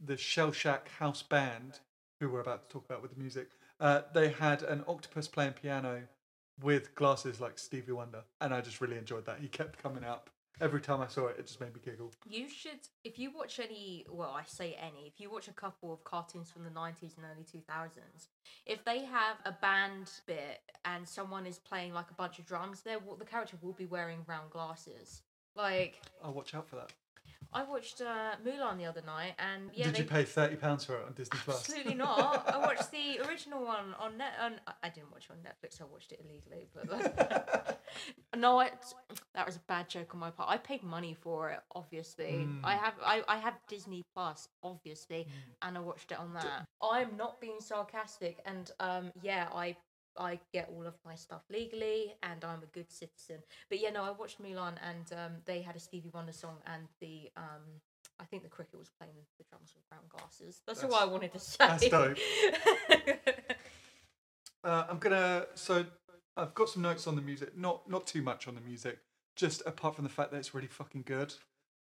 the Shell Shack House Band, who we're about to talk about with the music. Uh, they had an octopus playing piano with glasses like Stevie Wonder, and I just really enjoyed that. He kept coming up every time I saw it. It just made me giggle. You should, if you watch any, well, I say any, if you watch a couple of cartoons from the 90s and early 2000s, if they have a band bit and someone is playing like a bunch of drums, there the character will be wearing round glasses. Like, I'll watch out for that. I watched uh, Mulan the other night, and yeah, Did they, you pay thirty pounds for it on Disney Plus? Absolutely not. I watched the original one on net. On, I didn't watch it on Netflix. I watched it illegally. But no, I, that was a bad joke on my part. I paid money for it. Obviously, Mm. I have. I, I have Disney Plus. Obviously, and I watched it on that. I'm not being sarcastic, and um, yeah, I. I get all of my stuff legally, and I'm a good citizen. But yeah, no, I watched Mulan, and um, they had a Stevie Wonder song, and the um, I think the cricket was playing the drums with brown glasses. That's, all I wanted to say. that's dope. Uh, I'm gonna. So I've got some notes on the music. Not not too much on the music. Just apart from the fact that it's really fucking good.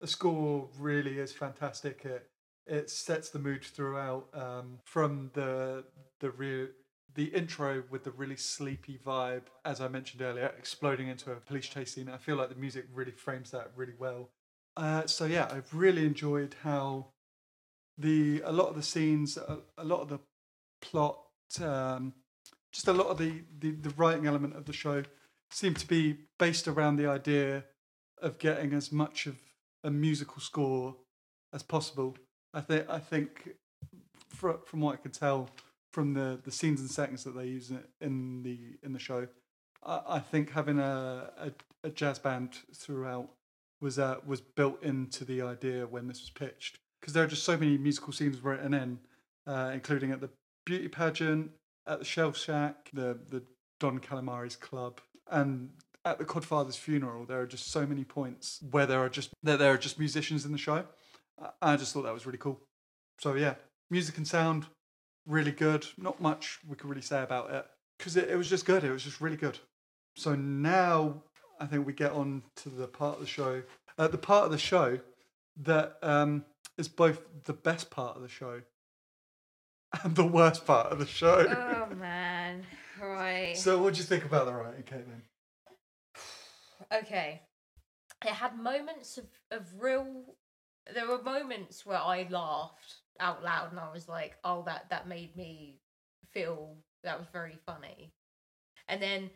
The score really is fantastic. It it sets the mood throughout. Um, from the the real the intro with the really sleepy vibe, as I mentioned earlier, exploding into a police chase scene. I feel like the music really frames that really well. Uh, so yeah, I've really enjoyed how the a lot of the scenes, a, a lot of the plot, um, just a lot of the, the the writing element of the show seem to be based around the idea of getting as much of a musical score as possible. I think I think from from what I can tell from the, the scenes and settings that they use in, the in the show, I, I think having a, a, a jazz band throughout was uh, was built into the idea when this was pitched because there are just so many musical scenes written in, uh, including at the beauty pageant, at the Shell Shack, the the Don Calamari's club, and at the Codfather's funeral. There are just so many points where there are just there, there are just musicians in the show. I just thought that was really cool. So yeah, music and sound really good. Not much we could really say about it because it, it was just good. It was just really good. So now I think we get on to the part of the show, uh, the part of the show that um, is both the best part of the show and the worst part of the show. oh man, right. so what do you think about the writing, Caitlin? okay. It had moments of, of real. There were moments where I laughed out loud, and I was like, "Oh, that that made me feel that was very funny." And then,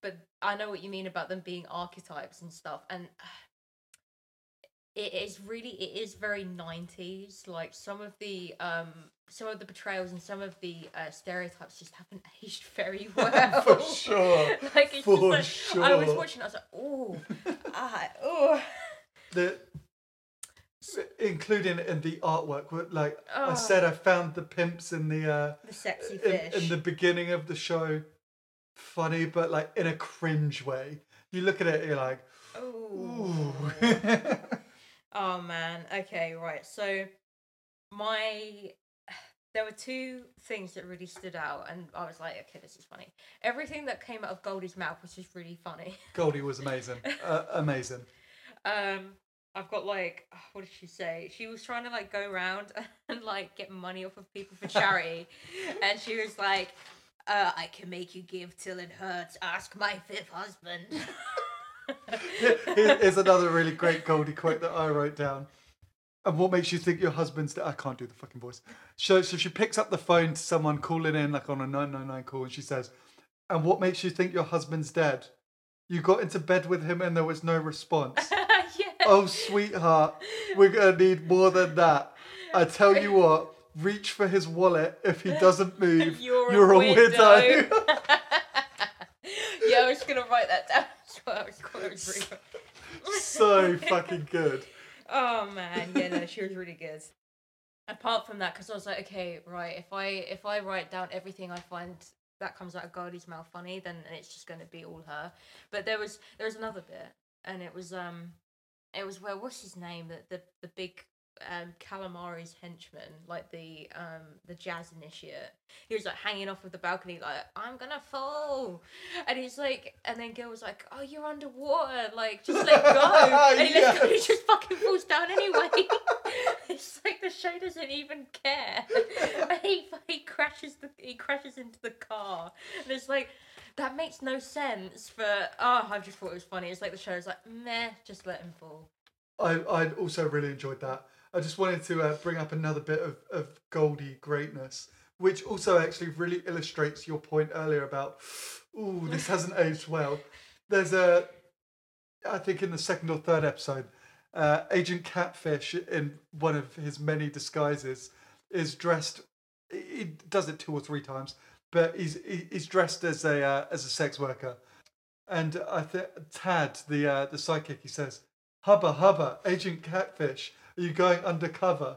but I know what you mean about them being archetypes and stuff, and it is really it is very 90s like some of the um some of the portrayals and some of the uh, stereotypes just haven't aged very well For sure. like it's For just like i was watching i was like oh ah, oh The including in the artwork, like I Oh. said, I found the pimps in the uh, the sexy in, fish in the beginning of the show funny, but like in a cringe way. You look at it, you're like, ooh. Oh man. Okay, right. So my there were two things that really stood out and I was like, okay, this is funny. Everything that came out of Goldie's mouth was just really funny. Goldie was amazing, uh, amazing. Um I've got like what did she say? She was trying to like go around and like get money off of people for charity and she was like uh, I can make you give till it hurts. Ask my fifth husband. Here- Here's another really great Goldie quote that I wrote down. And what makes you think your husband's dead? I can't do the fucking voice. So, so she picks up the phone to someone calling in, like on a 999 call, and she says, And what makes you think your husband's dead? You got into bed with him and there was no response. Oh, sweetheart, we're going to need more than that. I tell you what, reach for his wallet. If he doesn't move, You're, you're, a, a widow. widow. yeah, I was just gonna write that down. That's what I was gonna read. so fucking good. Oh man, yeah, no, she was really good. Apart from that, because I was like, okay, right, if I if I write down everything I find that comes out of Goldie's mouth funny, then it's just gonna be all her. But there was there was another bit, and it was um, it was where what's his name, the the the big um calamari's henchman, like the um the jazz initiate. He was like hanging off of the balcony, like I'm gonna fall, and he's like, and then Gil was like, oh, you're underwater, like just let go, and he lets go, he just fucking falls down anyway. it's like the show doesn't even care. And he he crashes the he crashes into the car, and it's like. That makes no sense, For oh, I just thought it was funny. It's like the show is like, meh, just let him fall. I, I also really enjoyed that. I just wanted to uh, bring up another bit of, of Goldie greatness, which also actually really illustrates your point earlier about, ooh, this hasn't aged well. There's a, I think in the second or third episode, uh, Agent Catfish, in one of his many disguises, is dressed. He does it two or three times, but he's he's dressed as a uh, as a sex worker, and I think Tad, the uh, the psychic, he says, "Hubba hubba, Agent Catfish, are you going undercover?"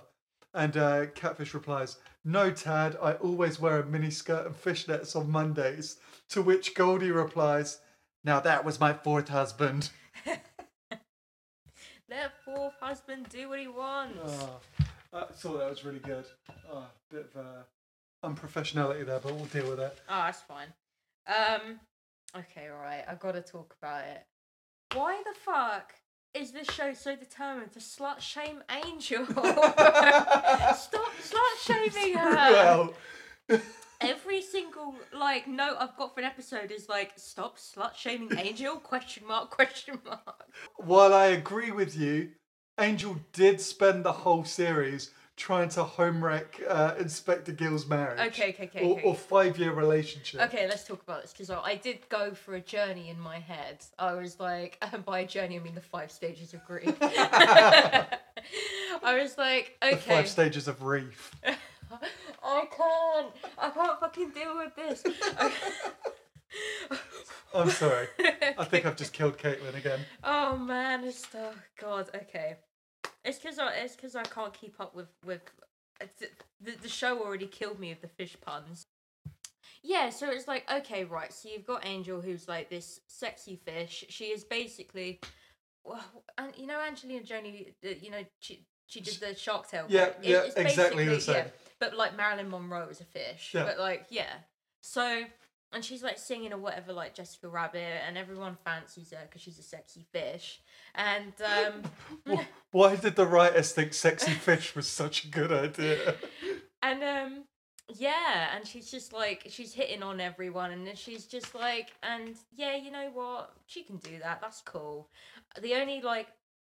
And uh, Catfish replies, "No, Tad, I always wear a mini skirt and fishnets on Mondays." To which Goldie replies, "Now that was my fourth husband." Let fourth husband do what he wants. Oh, I thought that was really good. Oh, bit of uh, unprofessionality there, but we'll deal with it. Oh, that's fine. Um, okay, right. I've got to talk about it. Why the fuck is this show so determined to slut shame Angel? Stop slut shaming her. Well, Every single like note I've got for an episode is like, stop slut shaming Angel? Question mark? Question mark. while I agree with you, Angel did spend the whole series trying to home wreck uh, Inspector Gill's marriage. Okay, okay, okay, Or, okay. or five year relationship. Okay, let's talk about this because I, did go for a journey in my head. I was like, and by journey I mean the five stages of grief. I was like, The okay, five stages of Reef. I can't, I can't fucking deal with this. I'm sorry. I think I've just killed Caitlin again. oh man, it's oh god. Okay, it's because I it's because I can't keep up with with the the show already killed me with the fish puns. Yeah, so it's like okay, right. So you've got Angel, who's like this sexy fish. She is basically, well, and you know Angelina Jolie. uh, You know she she did the Shark Tale. Yeah, right? Yeah, it's exactly the basically- same. Yeah, but like Marilyn Monroe is a fish. Yeah. But like yeah, so and she's like singing or whatever like Jessica Rabbit, and everyone fancies her because she's a sexy fish. And um, Why did the writers think sexy fish was such a good idea? and um, yeah, and she's just like she's hitting on everyone, and then she's just like, and yeah, you know what, she can do that. That's cool. The only like.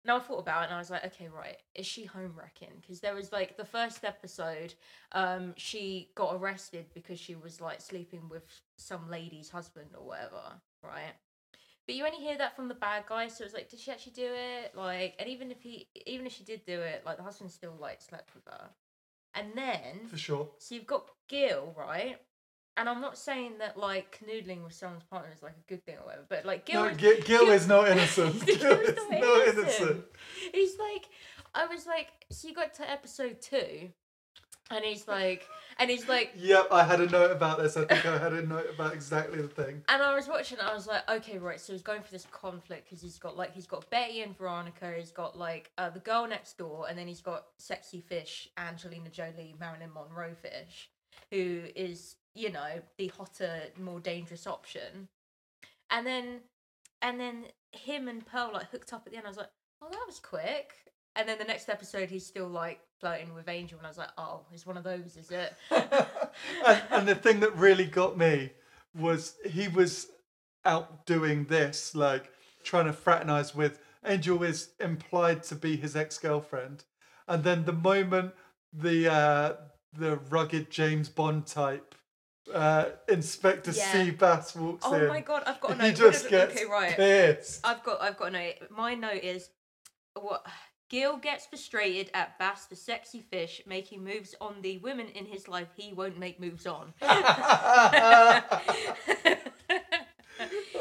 Now I thought about it and I was like, okay, right, is she home wrecking? Because there was like the first episode, um, she got arrested because she was like sleeping with some lady's husband or whatever, right? But you only hear that from the bad guy, so it's like, did she actually do it? Like, and even if he, even if she did do it, like the husband still like slept with her. And then, For sure. so you've got Gil, right? And I'm not saying that like canoodling with someone's partner is like a good thing or whatever, but like Gil, No, is- Gil, Gil is not innocent. Gil is no, not innocent. innocent. He's like, I was like, so you got to episode two, and he's like, and he's like, Yep, I had a note about this. I think I had a note about exactly the thing. And I was watching, I was like, okay, right. So he's going for this conflict because he's got like he's got Betty and Veronica. He's got like uh, the girl next door, and then he's got sexy fish Angelina Jolie, Marilyn Monroe fish, who is you know the hotter, more dangerous option. And then, and then him and Pearl like hooked up at the end. I was like, oh, that was quick. And then the next episode, he's still like flirting with Angel, and I was like, oh, it's one of those, is it? and, and the thing that really got me was he was out doing this, like trying to fraternize with Angel is implied to be his ex girlfriend, and then the moment the uh, the rugged James Bond type uh, Inspector Yeah. C. Bass walks in. Oh my god, I've got a he note. What just gets okay, right. pissed. I've got I've got a note. My note is what Gil gets frustrated at Bass the sexy fish making moves on the women in his life he won't make moves on.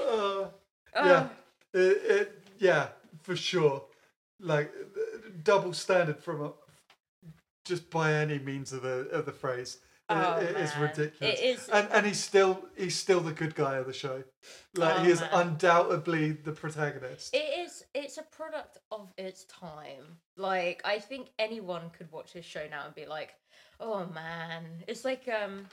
Uh, Oh, yeah, it, it, yeah, for sure. Like double standard from a, just by any means of the of the phrase. It- Oh, it is ridiculous. It is- and and he's still he's still the good guy of the show. Like Oh, he is man. undoubtedly the protagonist. It is. It's a product of its time. Like I think anyone could watch this show now and be like, "Oh man!" It's like um,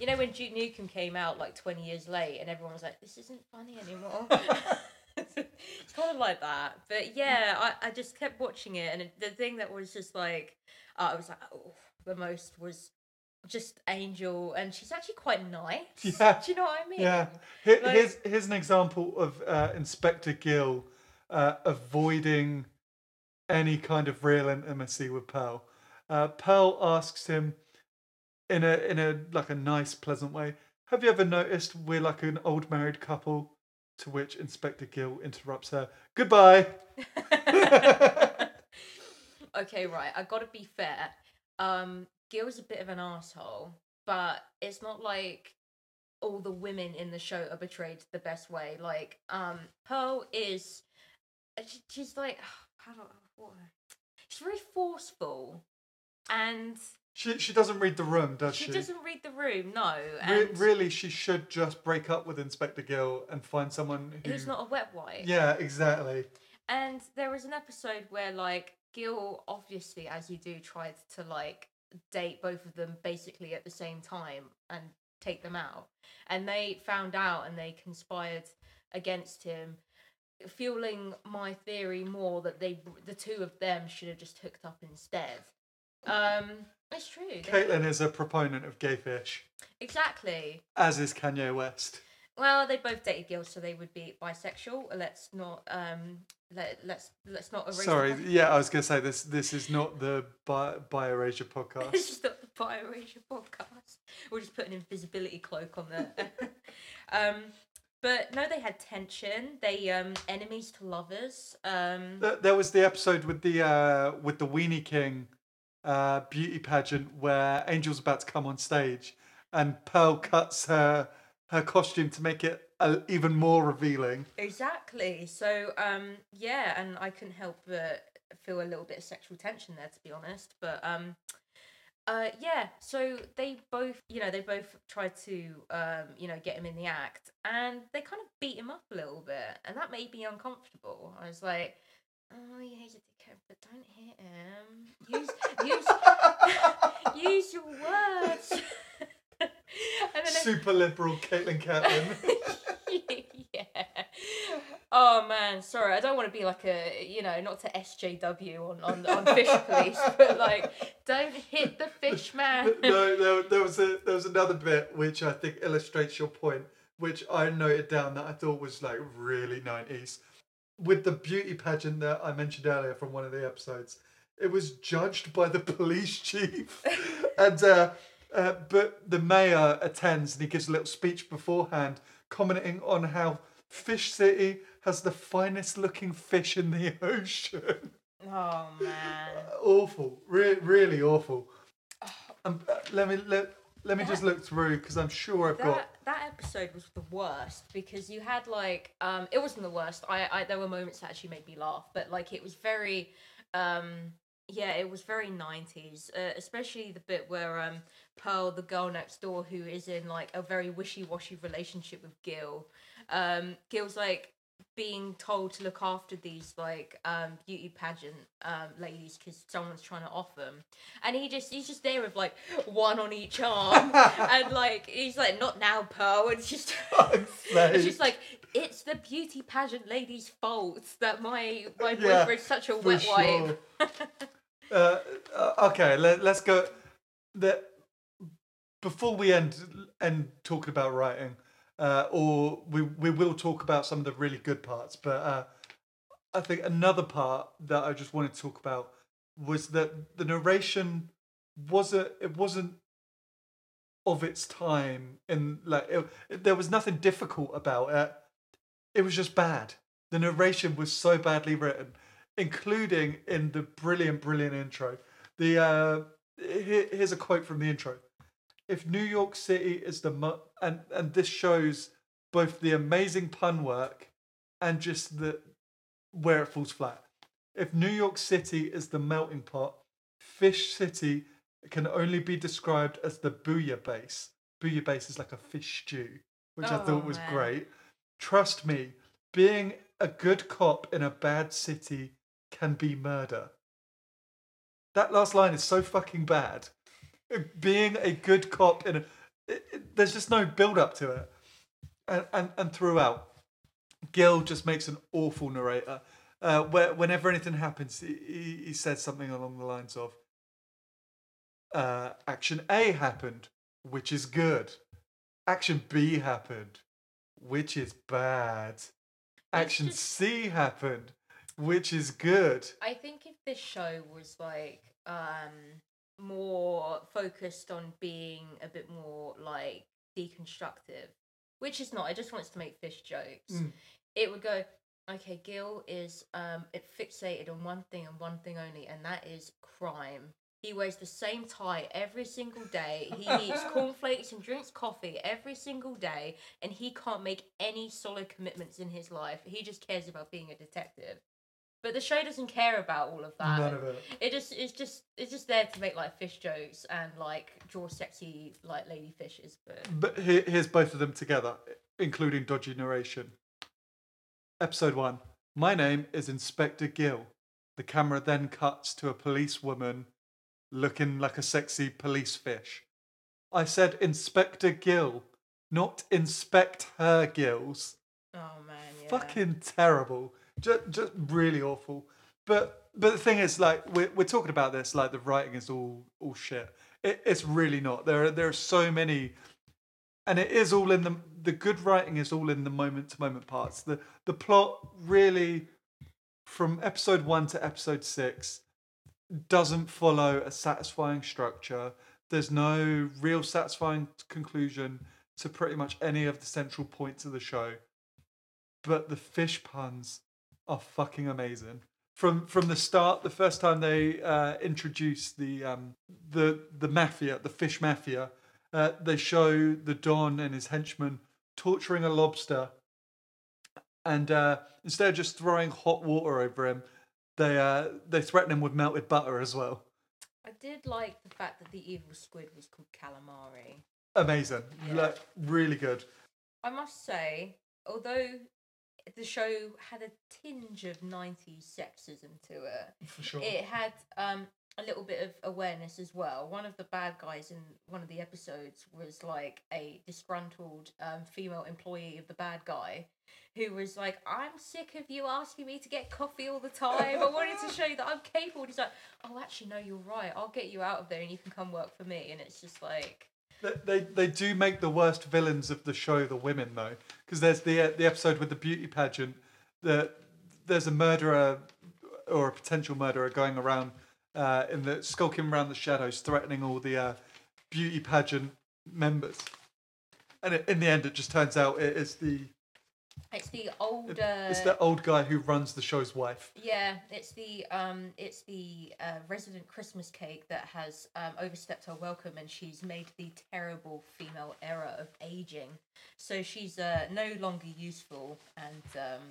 you know when Duke Nukem came out like twenty years late, and everyone was like, "This isn't funny anymore." it's kind of like that. But yeah, I, I just kept watching it, and it, the thing that was just like, uh, I was like, oh, the most was just Angel, and she's actually quite nice. Yeah. Do you know what I mean? Yeah. Here, Like- here's here's an example of uh, Inspector Gill uh, avoiding any kind of real intimacy with Pearl. Uh, Pearl asks him in a in a like a nice, pleasant way. Have you ever noticed we're like an old married couple? To which Inspector Gill interrupts her. Goodbye. okay, right. I gotta be fair. Um, Gil's a bit of an asshole, but it's not like all the women in the show are betrayed the best way. Like, um, Pearl is, uh, she- she's like, how do I, what? She's very forceful, and She she doesn't read the room, does she? she doesn't read the room. No, Re- and really, she should just break up with Inspector Gill and find someone who. who's not a wet wipe. Yeah, exactly. And there was an episode where like Gil obviously as you do tried to like date both of them basically at the same time and take them out. And they found out and they conspired against him fueling my theory more that they the two of them should have just hooked up instead. Um it's true. Caitlin is a proponent of gay fish, Exactly. as is Kanye West. Well, they both dated girls, so they would be bisexual. Let's not um let let's let's not erase Sorry, yeah, I was gonna say this. This is not the Bi- It's podcast. just not the bioerasure podcast. We'll just put an invisibility cloak on there. um, but no, they had tension. They um enemies to lovers. Um, Th- there was the episode with the uh, with the Weenie King uh, beauty pageant where Angel's about to come on stage, and Pearl cuts her her costume to make it uh, even more revealing. exactly. So um, yeah, and I couldn't help but feel a little bit of sexual tension there, to be honest. But um. Uh, yeah, so they both, you know, they both tried to, um, you know, get him in the act, and they kind of beat him up a little bit, and that made me uncomfortable. I was like, "Oh, yeah, he's a dickhead, but don't hit him. Use, use, use your words." and then I- Super liberal Caitlin Catlin. yeah. Oh man, sorry. I don't want to be like a, you know, not to SJW on on, on fish police, but like, don't hit the fish man. no, there, there was a there was another bit which I think illustrates your point, which I noted down that I thought was like really nineties. With the beauty pageant that I mentioned earlier from one of the episodes, it was judged by the police chief, and uh, uh, but the mayor attends and he gives a little speech beforehand, commenting on how Fish City has the finest looking fish in the ocean. Oh man. awful, Re- really awful. Um, uh, let me let, let me just look through because I'm sure I've got. That that episode was the worst because you had like um it wasn't the worst. I, I there were moments that actually made me laugh, but like it was very um yeah, it was very 90s, uh, especially the bit where um Pearl, the girl next door who is in like a very wishy-washy relationship with Gil. Um Gil's like being told to look after these like um beauty pageant um ladies because someone's trying to off them and he just he's just there with like one on each arm and like he's like not now pearl it's just it's just like it's the beauty pageant lady's fault that my my Yeah, boyfriend's such a wet wipe sure. uh, uh, okay, let, let's go. The, before we end end talking about writing, uh, or we we will talk about some of the really good parts, but uh, I think another part that I just wanted to talk about was that the narration wasn't it wasn't of its time and like it, there was nothing difficult about it. It was just bad. The narration was so badly written including in the brilliant, brilliant intro. The uh, here, here's a quote from the intro: "If New York City is the and and this shows both the amazing pun work and just the where it falls flat. If New York City is the melting pot, Fish City can only be described as the bouillabaisse. Booyah base is like a fish stew, which I Oh, thought was man. great. Trust me, being a good cop in a bad city can be murder. That last line is so fucking bad. Being a good cop in a. It, it- there's just no build up to it. And, and, and throughout, Gil just makes an awful narrator. Uh, where whenever anything happens, he, he, he says something along the lines of, uh, "Action A happened, which is good. Action B happened, which is bad. Action just- C happened, which is good." I think if this show was like um more focused on being a bit more like deconstructive, which is not, it just wants to make fish jokes. Mm. It would go, okay, Gil is um it fixated on one thing and one thing only, and that is crime. He wears the same tie every single day. He eats cornflakes and drinks coffee every single day, and he can't make any solid commitments in his life. He just cares about being a detective. But the show doesn't care about all of that. None of it. It just it's just it's just there to make like fish jokes and like draw sexy like lady fishes. But But here, here's both of them together, including dodgy narration. Episode one. My name is Inspector Gill. The camera then cuts to a policewoman looking like a sexy police fish. I said Inspector Gill, not inspect her gills. oh man, yeah. Fucking terrible. Just, just really awful. But but the thing is, like we're we're talking about this, like the writing is all all shit. It, it's really not. There are there are so many, and it is all in the the good writing is all in the moment to moment parts. The the plot really, from episode one to episode six, doesn't follow a satisfying structure. There's no real satisfying conclusion to pretty much any of the central points of the show but the fish puns are fucking amazing. From from the start, the first time they uh, introduce the um, the the mafia, the fish mafia, uh, they show the Don and his henchmen torturing a lobster, and uh, instead of just throwing hot water over him, they uh, they threaten him with melted butter as well. I did like the fact that the evil squid was called calamari. Amazing, Yeah. like really good. I must say, although the show had a tinge of 90s sexism to it, For sure. it had um, a little bit of awareness as well. One of the bad guys in one of the episodes was like a disgruntled um, female employee of the bad guy who was like, I'm sick of you asking me to get coffee all the time. I wanted to show you that I'm capable. And he's like, Oh, actually, no, you're right. I'll get you out of there and you can come work for me. And it's just like, They, they do make the worst villains of the show the women though, because there's the the episode with the beauty pageant. that there's a murderer or a potential murderer going around uh, in the skulking around the shadows, threatening all the uh, beauty pageant members. And it, in the end, it just turns out it is the it's the older. it's the old guy who runs the show's wife. Yeah, it's the um, it's the uh, resident Christmas cake that has um, overstepped her welcome, and she's made the terrible female error of aging. So she's uh, no longer useful, and um,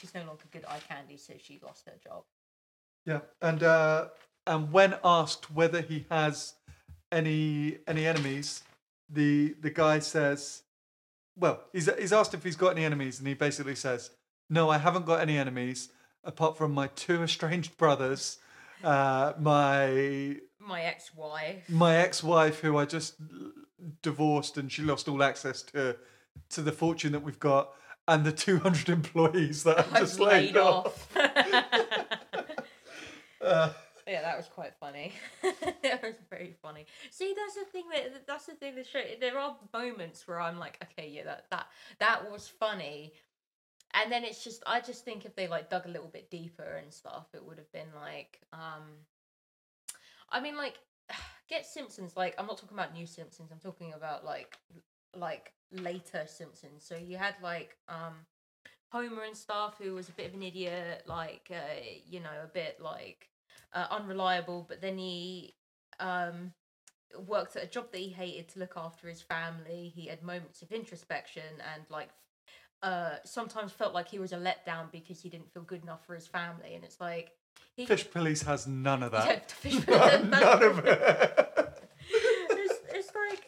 she's no longer good eye candy. So she lost her job. Yeah, and uh, and when asked whether he has any any enemies, the the guy says, well, he's he's asked if he's got any enemies, and he basically says, no, I haven't got any enemies apart from my two estranged brothers, uh, my My ex-wife. my ex-wife who I just divorced, and she lost all access to to the fortune that we've got, and the two hundred employees that I've just laid off. Uh, yeah, that was quite funny. that was very funny. See, that's the thing that that's the thing that show. There are moments where I'm like, okay, yeah, that that that was funny, and then it's just I just think if they like dug a little bit deeper and stuff, it would have been like, um, I mean, like, get Simpsons. Like, I'm not talking about new Simpsons. I'm talking about like like later Simpsons. So you had like um Homer and stuff, who was a bit of an idiot, like uh, you know, a bit like uh, unreliable. But then he um, worked at a job that he hated to look after his family. He had moments of introspection and like uh, sometimes felt like he was a letdown because he didn't feel good enough for his family. And it's like he, Fish Police has none of Yeah, that. Fish none, none of it. it's, it's like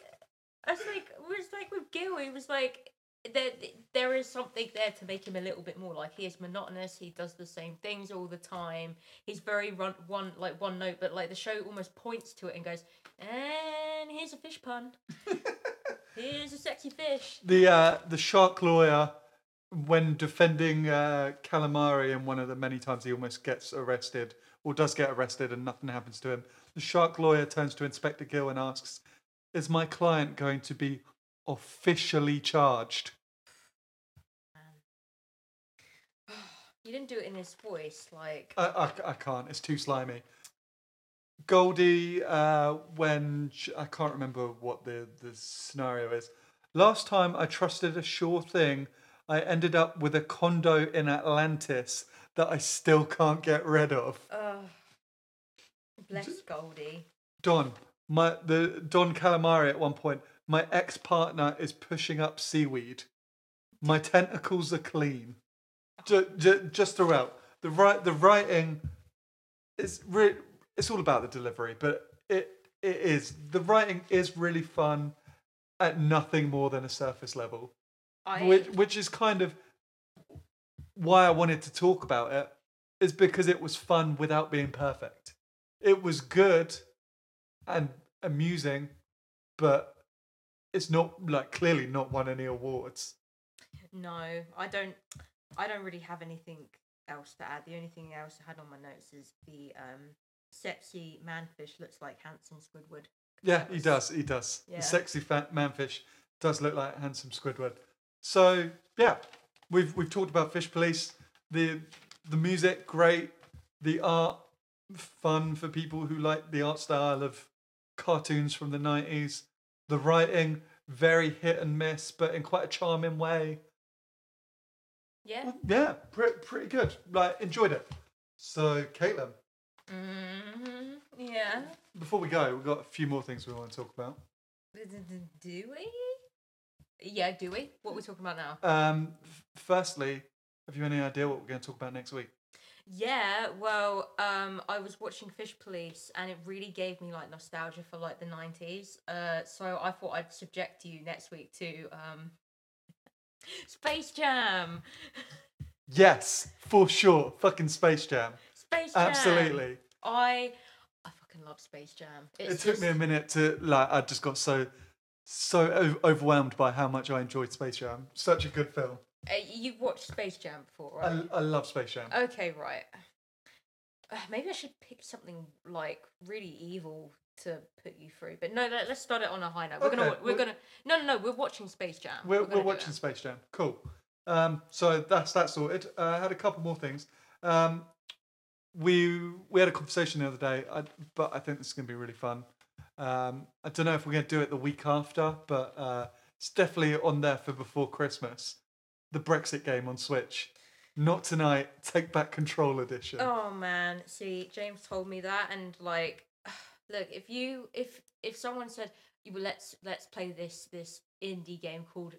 it's like it's like with Gill, he was like there there is something there to make him a little bit more like he is monotonous. He does the same things all the time. He's very run, one like one note, but like the show almost points to it and goes, and here's a fish pun. here's a sexy fish. the uh, the shark lawyer, when defending uh, calamari, and one of the many times he almost gets arrested or does get arrested, and nothing happens to him. The shark lawyer turns to Inspector Gill and asks, "Is my client going to be officially charged?" Didn't do it in his voice, like I, I, I can't. It's too slimy. Goldie, uh, when sh- I can't remember what the, the scenario is. Last time I trusted a sure thing, I ended up with a condo in Atlantis that I still can't get rid of. uh, bless Goldie. Don, my the Don Calamari at one point. My ex partner is pushing up seaweed. My tentacles are clean. Ju- ju- just throughout the right, the writing is re- it's all about the delivery, but it it is the writing is really fun at nothing more than a surface level, I which which is kind of why I wanted to talk about it is because it was fun without being perfect. It was good and amusing, but it's not like clearly not won any awards. No, I don't. I don't really have anything else to add. The only thing else I had on my notes is the um, sexy manfish looks like handsome Squidward. Yeah, he does. He does. Yeah. The sexy fat manfish does look like handsome Squidward. So yeah, we've we've talked about Fish Police. The the music great. The art fun for people who like the art style of cartoons from the nineties. The writing very hit and miss, but in quite a charming way. Yeah. Yeah, pretty pretty good. Like enjoyed it. So Caitlin, hmm Yeah. before we go, we've got a few more things we want to talk about. Do we? Yeah, do we? What are we talking about now? Um, f- firstly, have you any idea what we're going to talk about next week? Yeah, well, um, I was watching Fish Police, and it really gave me like nostalgia for like the nineties. Uh, so I thought I'd subject you next week to um, Space Jam. Yes, for sure. Fucking Space Jam. Space Jam. Absolutely. I I fucking love Space Jam. It It's took me a minute to like. I just got so so overwhelmed by how much I enjoyed Space Jam. Such a good film. Uh, you've watched Space Jam before, right? I, I love Space Jam. Okay, right. Uh, maybe I should pick something like really evil to put you through. But no, let, let's start it on a high note. We're gonna Okay, wa- we're gonna no no no. We're watching Space Jam. We're, gonna we're watching. Space Jam. Cool. Um, so that's that sorted. Uh, I had a couple more things. Um, we we had a conversation the other day, I, but I think this is going to be really fun. Um, I don't know if we're going to do it the week after, but uh, it's definitely on there for before Christmas. The Brexit game on Switch. Not tonight. Take back control edition. Oh man, see, James told me that, and like, look, if you if if someone said, "You well, let's let's play this this indie game called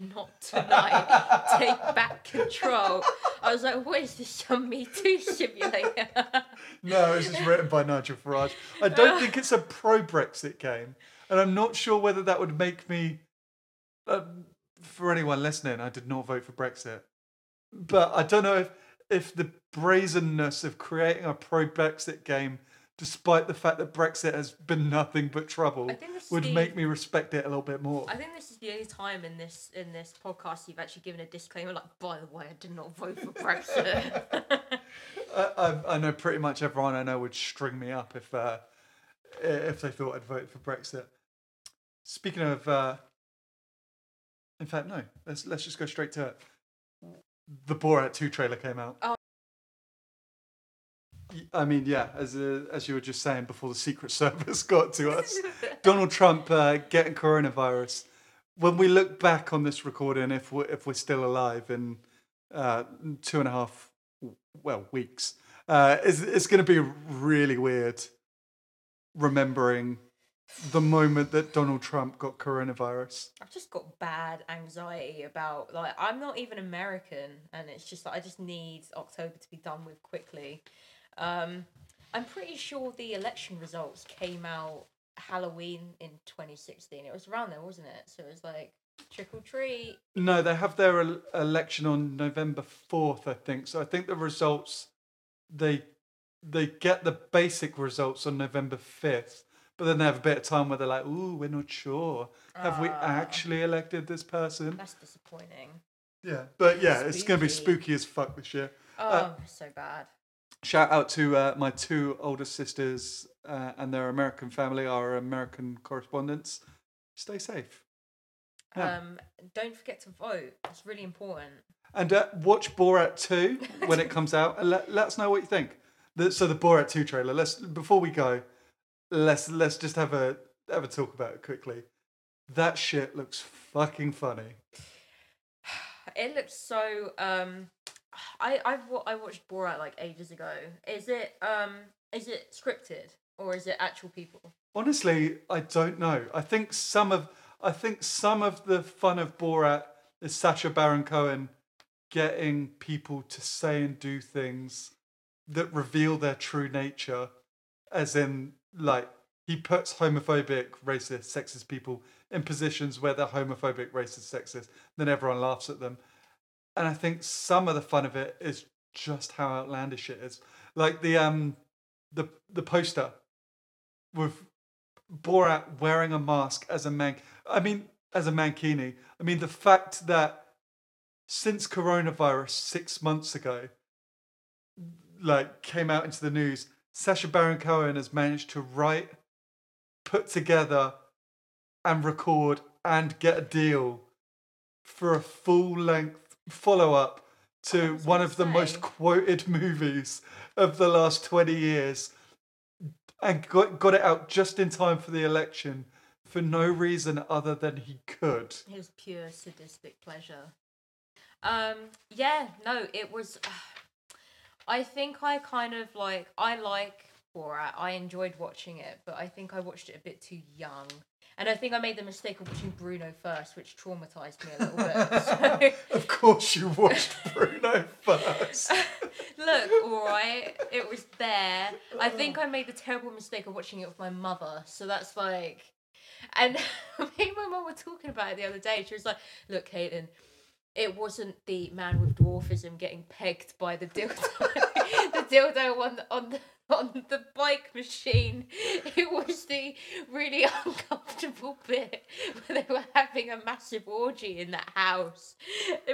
Not Tonight, Take Back Control," I was like, "What is this? Some Me Too simulator?" No, it's just written by Nigel Farage. I don't think it's a pro Brexit game, and I'm not sure whether that would make me. Um, for anyone listening, I did not vote for Brexit, but I don't know if if the brazenness of creating a pro Brexit game, despite the fact that Brexit has been nothing but trouble, I think this is would the- make me respect it a little bit more. I think this is the only time in this in this podcast you've actually given a disclaimer, like, "By the way, I did not vote for Brexit." I, I, I know pretty much everyone I know would string me up if uh, if they thought I'd vote for Brexit. Speaking of, uh, in fact, no. Let's let's just go straight to it. The Borat two trailer came out. Oh. I mean, yeah, as uh, as you were just saying before the Secret Service got to us, Donald Trump uh, getting coronavirus. When we look back on this recording, if we're if we're still alive in uh, two and a half, well, weeks. Uh, it's it's going to be really weird remembering the moment that Donald Trump got coronavirus. I've just got bad anxiety about like I'm not even American, and it's just like I just need October to be done with quickly. Um, I'm pretty sure the election results came out Halloween in 2016. It was around there, wasn't it? So it was like trick or treat. No, they have their el- election on November fourth, I think. So I think the results they they get the basic results on November fifth, but then they have a bit of time where they're like, "Ooh, we're not sure. Have we Ah. actually elected this person?" That's disappointing. Yeah, but yeah, it's going to be Spooky. spooky as fuck this year. Oh, so bad. Shout out to uh, my two older sisters uh, and their American family, our American correspondents. Stay safe. Yeah. Um, don't forget to vote. It's really important. And uh, watch Borat 2 when it comes out and let, let us know what you think. The, so the Borat 2 trailer, let's before we go, let's let's just have a have a talk about it quickly. That shit looks fucking funny. It looks so. Um, I I've I watched Borat like ages ago. Is it um is it scripted or is it actual people? Honestly, I don't know. I think some of I think some of the fun of Borat is Sacha Baron Cohen getting people to say and do things that reveal their true nature, as in like he puts homophobic, racist, sexist people in positions where they're homophobic, racist, sexist, then everyone laughs at them. And I think some of the fun of it is just how outlandish it is. Like the um the the poster with Borat wearing a mask as a man. I mean, as a mankini. I mean, the fact that since coronavirus six months ago, like came out into the news, Sacha Baron Cohen has managed to write, put together, and record and get a deal for a full length follow up to was one of the most quoted movies of the last 20 years and got, got it out just in time for the election for no reason other than he could. It was pure sadistic pleasure. Um, yeah, no, it was. I think I kind of like. I like Borat. I enjoyed watching it, but I think I watched it a bit too young. And I think I made the mistake of watching Bruno first, which traumatized me a little bit. Of course, you watched Bruno first. Look, alright, it was there. I think I made the terrible mistake of watching it with my mother, so that's like. And me and my mum were talking about it the other day. She was like, "Look, Caitlin, it wasn't the man with dwarfism getting pegged by the dildo, the dildo on on the on the bike machine. It was the really uncomfortable bit where they were having a massive orgy in that house.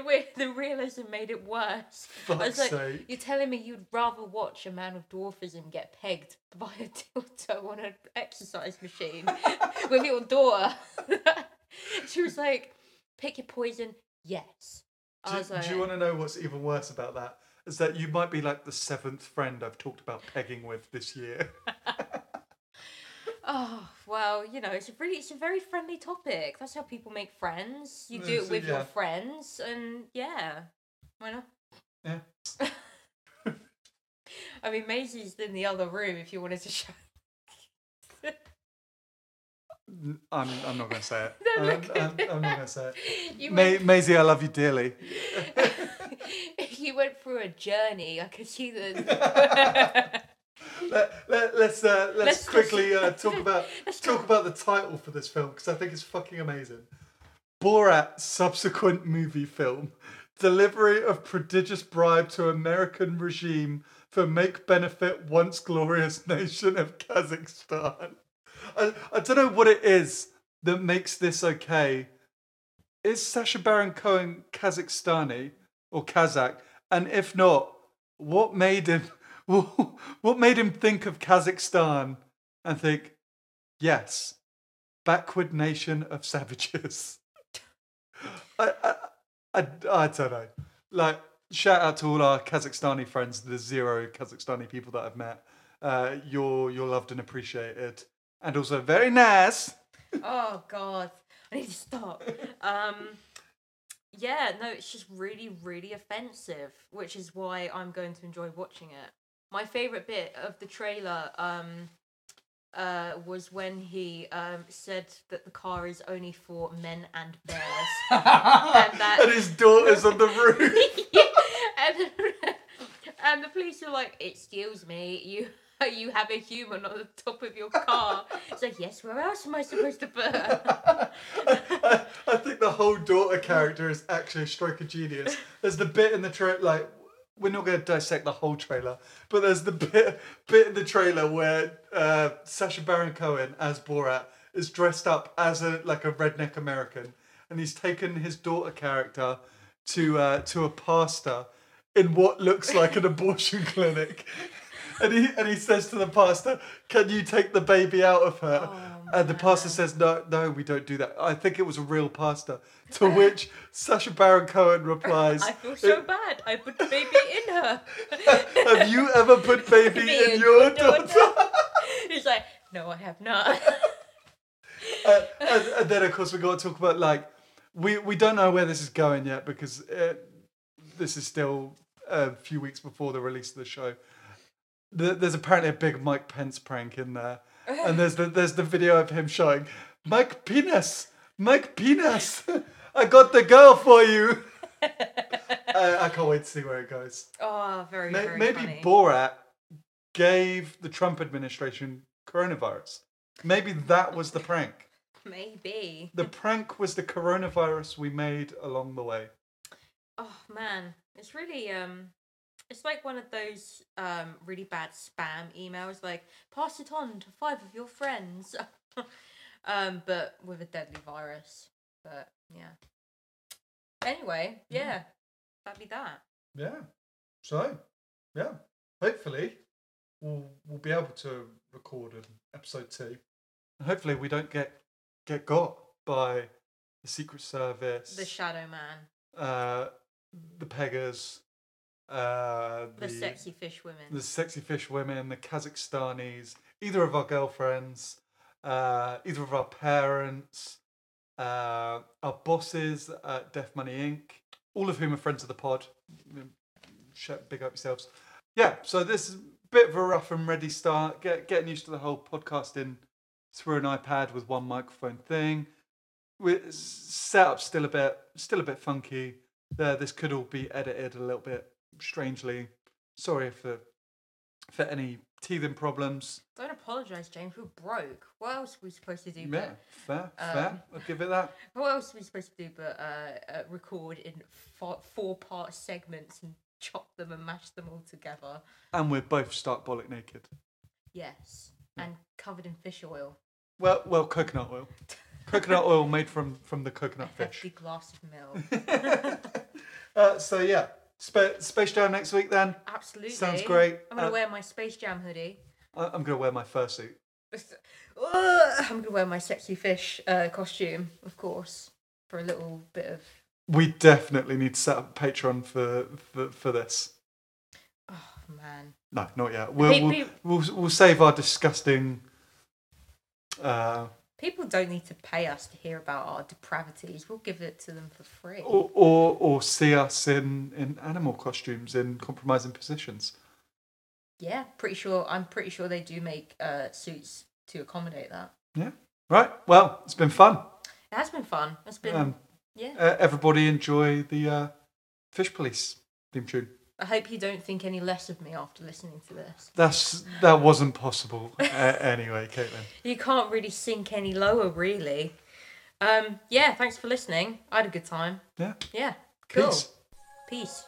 Where the realism made it worse. I was like, sake. you're telling me you'd rather watch a man with dwarfism get pegged by a dildo on an exercise machine with your daughter? she was like, pick your poison. Yes. Do, like, do you want to know what's even worse about that? Is that you might be like the seventh friend I've talked about pegging with this year. oh well, you know, it's a really, it's a very friendly topic. That's how people make friends. You do it so with yeah. your friends, and yeah, why not? Yeah. I mean, Maisie's in the other room. If you wanted to show. N- I'm, I'm not going to say it. Don't I'm, look I'm, I'm not going to say it. You Ma- Maisie, I love you dearly. You went through a journey. I could see the. Let, let, let's uh, let's, Let's- quickly uh, talk about talk talk- about the title for this film because I think it's fucking amazing. Borat subsequent movie film delivery of prodigious bribe to American regime for make benefit once glorious nation of Kazakhstan. I, I don't know what it is that makes this okay. Is Sacha Baron Cohen Kazakhstani or Kazakh? And if not, what made him what made him think of Kazakhstan and think, yes, backward nation of savages? I, I, I, I don't know. Like, shout out to all our Kazakhstani friends, the zero Kazakhstani people that I've met. Uh, you're, you're loved and appreciated. And also very nice. oh God, I need to stop. Um, yeah, no, it's just really, really offensive, which is why I'm going to enjoy watching it. My favorite bit of the trailer um, uh, was when he um, said that the car is only for men and bears. and, that- and his daughter's on the roof. yeah, and, and the police are like, "Excuse me, you you have a human on the top of your car." It's like, yes, where else am I supposed to put her? I, I think the whole daughter character is actually a stroke of genius. There's the bit in the trailer, like we're not going to dissect the whole trailer, but there's the bit bit in the trailer where uh, Sacha Baron Cohen as Borat is dressed up as a like a redneck American, and he's taken his daughter character to uh, to a pastor in what looks like an abortion clinic. And he and he says to the pastor, "Can you take the baby out of her?" and the pastor says, "No, no, we don't do that." I think it was a real pastor. To which Sacha Baron Cohen replies, I feel so bad. I put the baby in her. "Have you ever put baby in your daughter?" He's like, no, I have not. Uh, and, and then of course we got to talk about like we we don't know where this is going yet because uh this is still a few weeks before the release of the show. The, there's apparently a big Mike Pence prank in there, and there's the there's the video of him showing Mike Penis, Mike Penis, I got the girl for you. I, I can't wait to see where it goes. oh, very, May- very Maybe funny. Borat gave the Trump administration coronavirus. Maybe that was the prank. Maybe. The prank was the coronavirus we made along the way. Oh man, it's really um, it's like one of those um really bad spam emails. Like pass it on to five of your friends, um, but with a deadly virus. But yeah. Anyway, yeah, that'd be that. Yeah. So, yeah. Hopefully, we'll we'll be able to record an episode two. And hopefully, we don't get get got by the Secret Service, The Shadow Man, uh, the Peggers, uh, the, sexy fish women. the sexy fish women, the Kazakhstanis, either of our girlfriends, uh, either of our parents, uh, our bosses at Deaf Money Inc., all of whom are friends of the pod. Mm, Big up yourselves. Yeah, so this is a bit of a rough and ready start. Get, getting used to the whole podcasting through an iPad with one microphone thing. We setup still a bit still a bit funky. There, this could all be edited a little bit strangely. Sorry for for any teething problems. Don't apologise, James. We're broke. What else are we supposed to do? Yeah, But, fair, fair. Um, I'll give it that. what else are we supposed to do but uh, uh, record in four, four part segments and chop them and mash them all together? And we're both stark bollock naked. Yes. And covered in fish oil. Well, well, coconut oil. Coconut oil made from from the coconut fish. hefty glass of milk. uh, so yeah, Spa- Space Jam next week. Then Absolutely. Sounds great. I'm gonna Uh, wear my Space Jam hoodie. I- I'm gonna wear my fursuit. Ugh, I'm gonna wear my sexy fish uh, costume, of course, for a little bit of. We definitely need to set up Patreon for for, for this. Oh man. No, not yet. We'll, Pe- we'll, pe- we'll, we'll save our disgusting. Uh, People don't need to pay us to hear about our depravities. We'll give it to them for free. or, or or see us in in animal costumes in compromising positions. Yeah, pretty sure. I'm pretty sure they do make uh, suits to accommodate that. Yeah. Right. Well, it's been fun. It has been fun. It's been Um, yeah. uh, everybody enjoy the uh, Fish Police theme tune. I hope you don't think any less of me after listening to this. That's that wasn't possible uh, anyway, Caitlin. You can't really sink any lower, really. Um, yeah, thanks for listening. I had a good time. Yeah. Yeah, cool. Peace. Peace.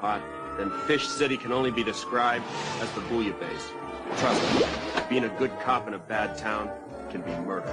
Pot, then Fish City can only be described as the bouillabaisse. Trust me, being a good cop in a bad town can be murder.